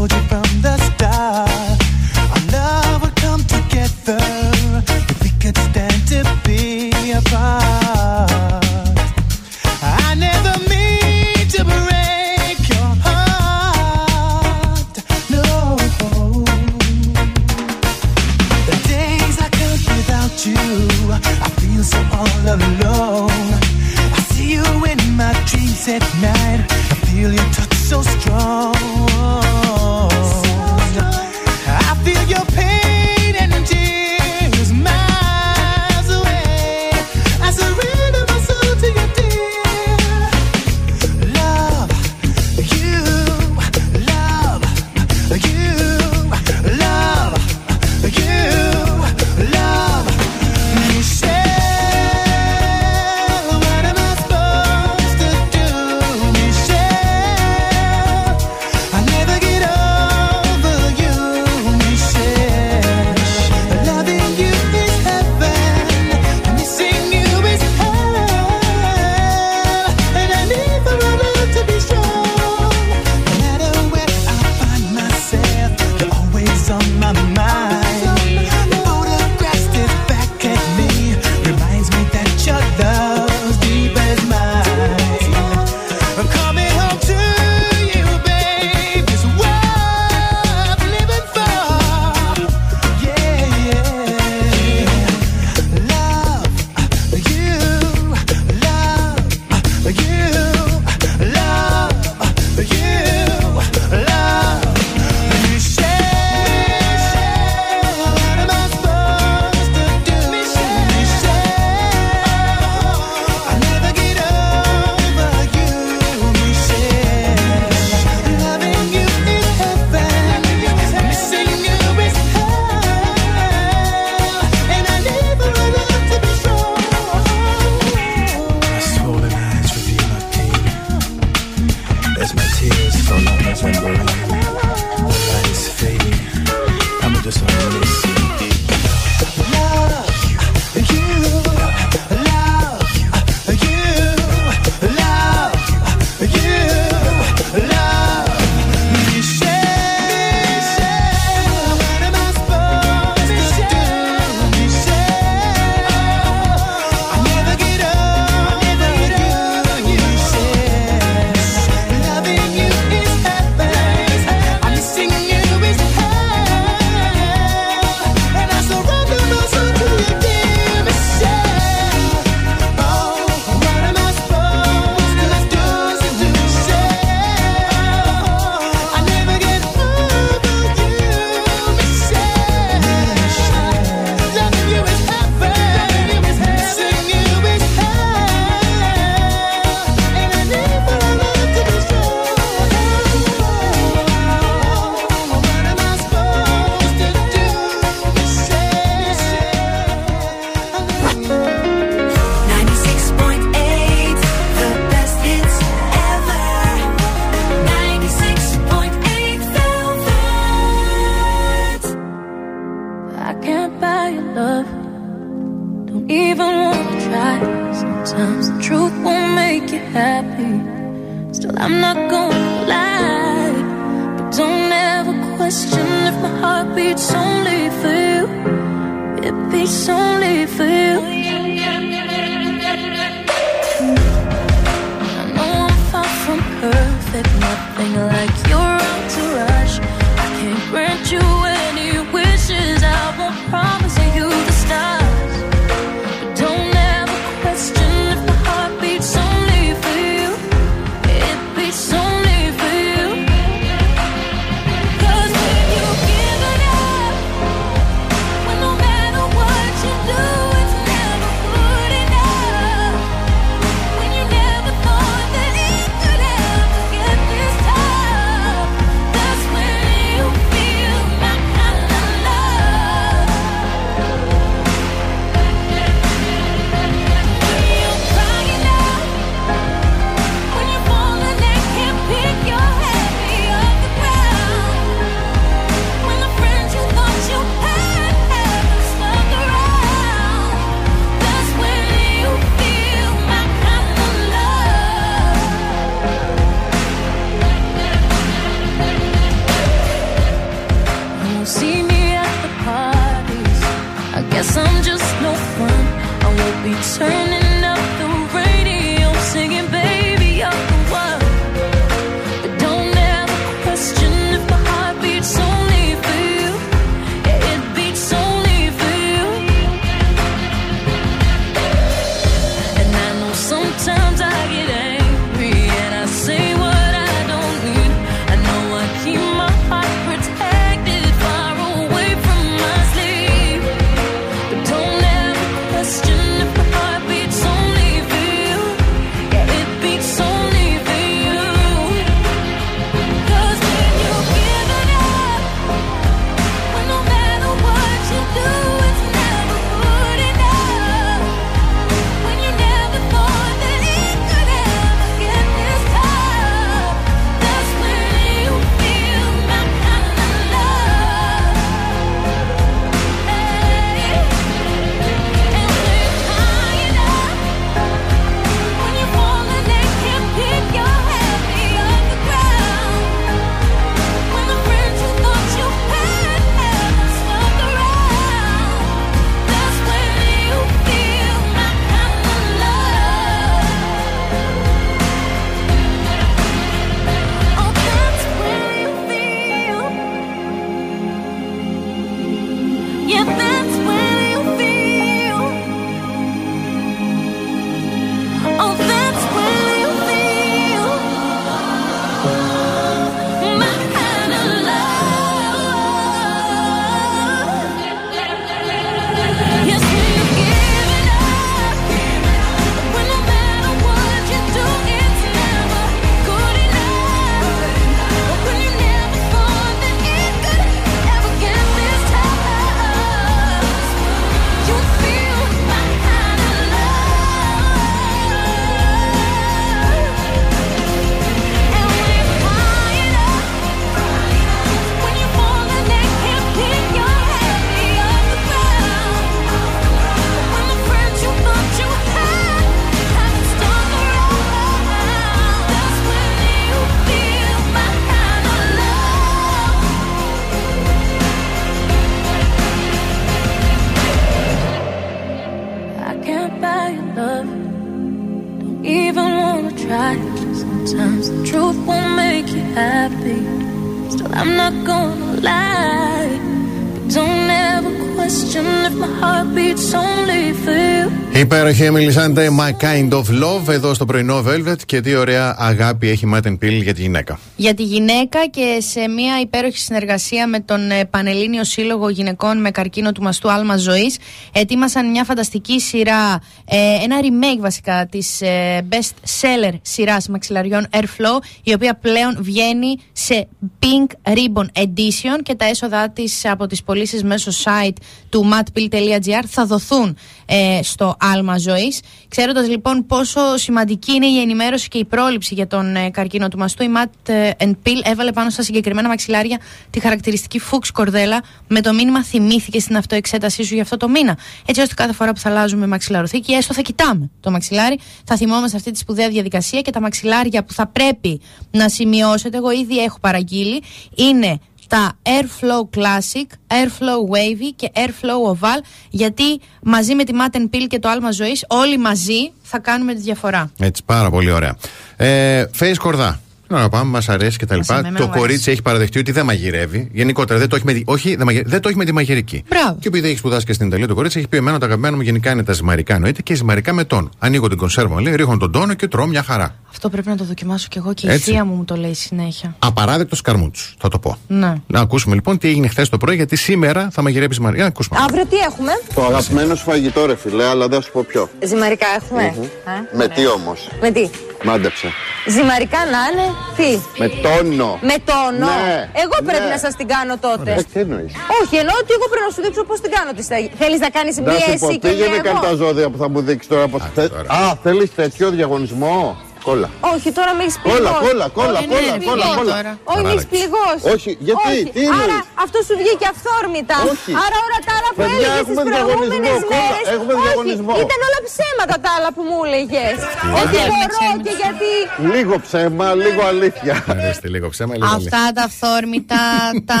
Speaker 6: question if my heart beats only for you.
Speaker 2: Η υπέροχη Emily Sante, My Kind of Love, εδώ στο πρωινό Velvet και τι ωραία αγάπη έχει Matt Pill για τη γυναίκα.
Speaker 3: για τη γυναίκα και σε μια υπέροχη συνεργασία με τον ε, Πανελλήνιο Σύλλογο Γυναικών με καρκίνο του μαστού Άλμα Ζωής. Ετοίμασαν μια φανταστική σειρά, ε, ένα remake βασικά της ε, best seller σειράς μαξιλαριών Airflow, η οποία πλέον βγαίνει σε Pink Ribbon Edition και τα έσοδα της από τις πωλήσεις μέσω site του matpill.gr θα δοθούν ε, στο άλμα ζωή. Ξέροντα λοιπόν πόσο σημαντική είναι η ενημέρωση και η πρόληψη για τον ε, καρκίνο του μαστού, η Matt ε, Pill έβαλε πάνω στα συγκεκριμένα μαξιλάρια τη χαρακτηριστική φούξ κορδέλα με το μήνυμα Θυμήθηκε στην αυτοεξέτασή σου για αυτό το μήνα. Έτσι ώστε κάθε φορά που θα αλλάζουμε μαξιλαροθήκη, έστω θα κοιτάμε το μαξιλάρι, θα θυμόμαστε αυτή τη σπουδαία διαδικασία και τα μαξιλάρια που θα πρέπει να σημειώσετε. Εγώ ήδη έχω παραγγείλει. Είναι τα Airflow Classic, Airflow Wavy και Airflow Oval γιατί μαζί με τη Matten Pill και το άλμα ζωής όλοι μαζί θα κάνουμε τη διαφορά.
Speaker 2: Έτσι, πάρα πολύ ωραία. Ε, face κορδά. Να πάμε, μας αρέσει και τα λοιπά.
Speaker 3: εμένα
Speaker 2: Το
Speaker 3: μου αρέσει.
Speaker 2: κορίτσι έχει παραδεχτεί ότι δεν μαγειρεύει. Γενικότερα δεν το έχει με, τη- όχι, δεν, μαγειρεύει, δεν το έχει με τη μαγειρική.
Speaker 3: Μπράβο.
Speaker 2: Και επειδή έχει σπουδάσει και στην Ιταλία το κορίτσι, έχει πει: Εμένα το αγαπημένο μου γενικά είναι τα ζυμαρικά εννοείται και ζυμαρικά με τόνο. Ανοίγω την κονσέρβα, μου λέει, ρίχνω τον τόνο και τρώω μια χαρά.
Speaker 3: Αυτό πρέπει να το δοκιμάσω κι εγώ και η
Speaker 2: Έτσι.
Speaker 3: θεία μου μου το λέει συνέχεια.
Speaker 2: Απαράδεκτος καρμούτσου, θα το πω.
Speaker 3: Ναι.
Speaker 2: Να ακούσουμε λοιπόν τι έγινε χθες το πρωί, γιατί σήμερα θα μαγειρέψει ζυμαρικά. Να ακούσουμε.
Speaker 17: Αύριο τι έχουμε;
Speaker 18: Το αγαπημένο σου φαγητό, ρε φιλέ, αλλά δεν θα σου πω ποιο.
Speaker 17: Ζυμαρικά έχουμε;
Speaker 18: Μμμ.
Speaker 17: Ε,
Speaker 18: Με τι όμως;
Speaker 17: Με τι;
Speaker 18: Μάντεψε.
Speaker 17: Ζυμαρικά να είναι. Τι;
Speaker 18: Με τόνο.
Speaker 17: Με τόνο.
Speaker 18: Ναι.
Speaker 17: Εγώ πρέπει
Speaker 18: Ναι.
Speaker 17: να σας την κάνω τότε.
Speaker 18: Ε, τι εννοείς;
Speaker 17: Όχι, εννοώ ότι εγώ πρέπει να σου δείξω πώς την κάνω τη στέγη. Θέλεις να κάνεις
Speaker 18: Να
Speaker 17: μία
Speaker 18: σου πω,
Speaker 17: εσύ και μία
Speaker 18: πήγαινε καν τα
Speaker 17: εγώ.
Speaker 18: ζώδια που θα μου δείξεις τώρα. Πώς... Θε... Α, θέλεις τέτοιο διαγωνισμό; Κόλλα.
Speaker 17: Όχι, τώρα με έχεις
Speaker 18: Κόλλα,
Speaker 17: πληγώσει.
Speaker 18: κόλλα, κόλλα,
Speaker 17: Όχι,
Speaker 18: κόλλα,
Speaker 17: ναι,
Speaker 18: κόλλα,
Speaker 17: πληγώσει.
Speaker 18: κόλλα.
Speaker 17: Όχι, με έχει
Speaker 18: Παράδεκτο.
Speaker 17: πληγώσει.
Speaker 18: Όχι, γιατί,
Speaker 17: Όχι.
Speaker 18: τι εννοείς;
Speaker 17: Άρα αυτό σου βγήκε αυθόρμητα.
Speaker 18: Όχι.
Speaker 17: Άρα όλα τα άλλα που
Speaker 18: Παιδιά,
Speaker 17: έλεγες τις
Speaker 18: έχουμε
Speaker 17: προηγούμενες
Speaker 18: διαγωνισμό, κόλλα,
Speaker 17: μέρε.
Speaker 18: έχουμε διαγωνισμό.
Speaker 17: Ήταν όλα ψέματα τα άλλα που μου έλεγες. Ότι
Speaker 3: θέλουμε,
Speaker 17: μπορώ
Speaker 3: ξέρουμε.
Speaker 17: και γιατί.
Speaker 18: Λίγο ψέμα, λίγο αλήθεια.
Speaker 2: Αρέστε λίγο ψέμα, λίγο αλήθεια.
Speaker 3: Αυτά τα αυθόρμητα, τα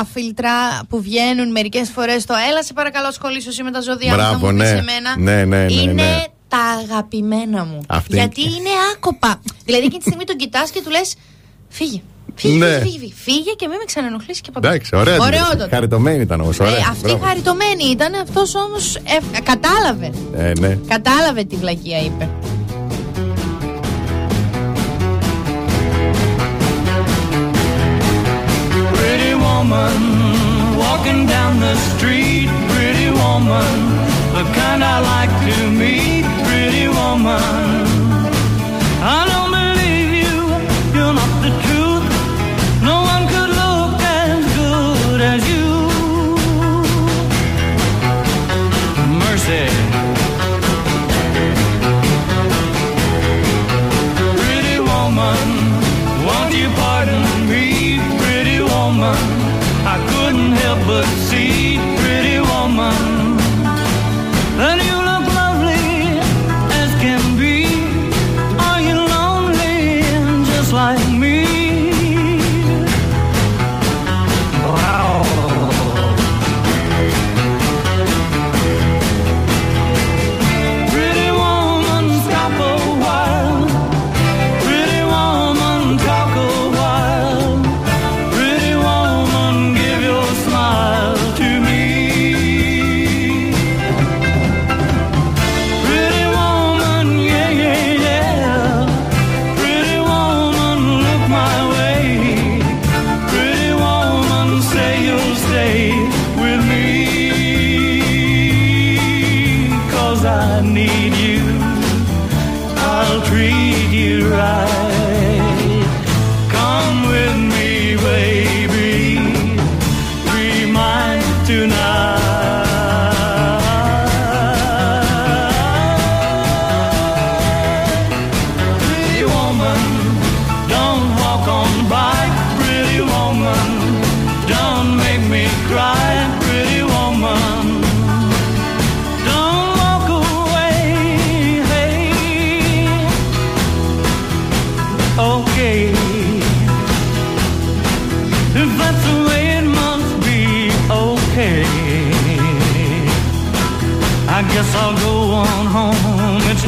Speaker 3: άφιλτρα που βγαίνουν μερικές φορές στο έλα σε παρακαλώ σχολήσω εσύ με τα ζώδια μου, θα
Speaker 2: Μπράβο,
Speaker 3: μου πεις
Speaker 2: ναι.
Speaker 3: εμένα.
Speaker 2: Ναι, ναι, ναι,
Speaker 3: είναι
Speaker 2: ναι.
Speaker 3: Τα αγαπημένα μου.
Speaker 2: Αυτή-
Speaker 3: Γιατί είναι άκοπα. δηλαδή εκείνη τη στιγμή τον κοιτάς και του λες φύγε. Φύγε,
Speaker 2: Ναι.
Speaker 3: φύγε, φύγε, φύγε και μην με ξανενοχλήσει και παντού.
Speaker 2: Εντάξει, ωραία.
Speaker 3: Ωραιότατο.
Speaker 2: Χαριτωμένη ήταν όμως.
Speaker 3: Ε,
Speaker 2: Ωραία.
Speaker 3: αυτή
Speaker 2: Μπράβο.
Speaker 3: χαριτωμένη ήταν, αυτός όμως κατάλαβε.
Speaker 2: Ε, ναι.
Speaker 3: Κατάλαβε τι βλακεία είπε.
Speaker 13: Pretty woman, walking down the street. Pretty woman, the kind I like to meet. Woman, I don't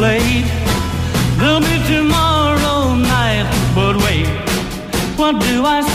Speaker 13: late. There'll be tomorrow
Speaker 6: night, but wait, what do I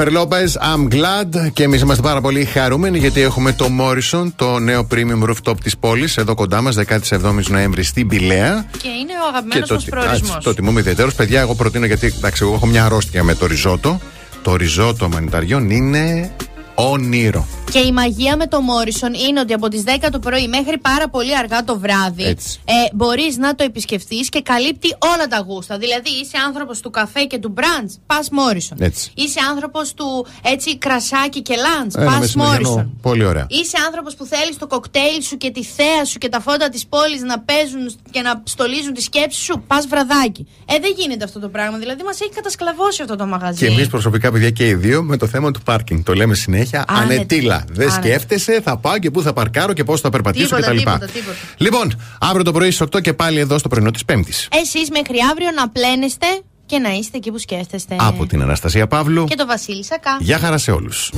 Speaker 2: Jennifer Lopez, I'm glad. Και εμείς είμαστε πάρα πολύ χαρούμενοι γιατί έχουμε το Morrison, το νέο premium rooftop της πόλης, εδώ κοντά μας, 17η Νοέμβρη στην Πηλαία.
Speaker 3: Και είναι ο αγαπημένος
Speaker 2: το,
Speaker 3: μας προορισμός.
Speaker 2: α, το τιμούμε ιδιαίτερω. Παιδιά, εγώ προτείνω γιατί εντάξει, εγώ έχω μια αρρώστια με το ριζότο. Το ριζότο μανιταριών είναι όνειρο.
Speaker 3: Και η μαγεία με το Μόρισον είναι ότι από τις 10 το πρωί μέχρι πάρα πολύ αργά το βράδυ
Speaker 2: Έτσι.
Speaker 3: ε, μπορείς να το επισκεφτεί και καλύπτει όλα τα γούστα. Δηλαδή είσαι άνθρωπος του καφέ και του μπραντς, πας Μόρισον.
Speaker 2: Έτσι.
Speaker 3: Είσαι άνθρωπος του έτσι κρασάκι και λαντ,
Speaker 2: Ένα
Speaker 3: πας
Speaker 2: μεσημεριανό,
Speaker 3: Μόρισον.
Speaker 2: Πολύ ωραία.
Speaker 3: Είσαι άνθρωπος που θέλεις το κοκτέιλ σου και τη θέα σου και τα φώτα της πόλης να παίζουν και να στολίζουν τη σκέψη σου. Πας βραδάκι. Ε, δεν γίνεται αυτό το πράγμα. Δηλαδή μας έχει κατασκλαβώσει αυτό το μαγαζί.
Speaker 2: Και εμείς προσωπικά, παιδιά, και οι δύο με το θέμα του πάρκινγκ. Το λέμε συνέχεια.
Speaker 3: Άνετα.
Speaker 2: Ανετήλα. Δεν
Speaker 3: Άνετα.
Speaker 2: σκέφτεσαι, θα πάω και πού θα παρκάρω και πώς θα περπατήσω
Speaker 3: Τίποτα,
Speaker 2: κτλ.
Speaker 3: τίποτα, τίποτα.
Speaker 2: Λοιπόν, αύριο το πρωί στις 8 και πάλι εδώ στο πρωινό της Πέμπτης.
Speaker 3: Εσείς μέχρι αύριο να πλένεστε και να είστε εκεί που σκέφτεστε.
Speaker 2: Από την Αναστασία Παύλου.
Speaker 3: Και το Βασίλη Σακά.
Speaker 2: Γεια χαρά σε όλους.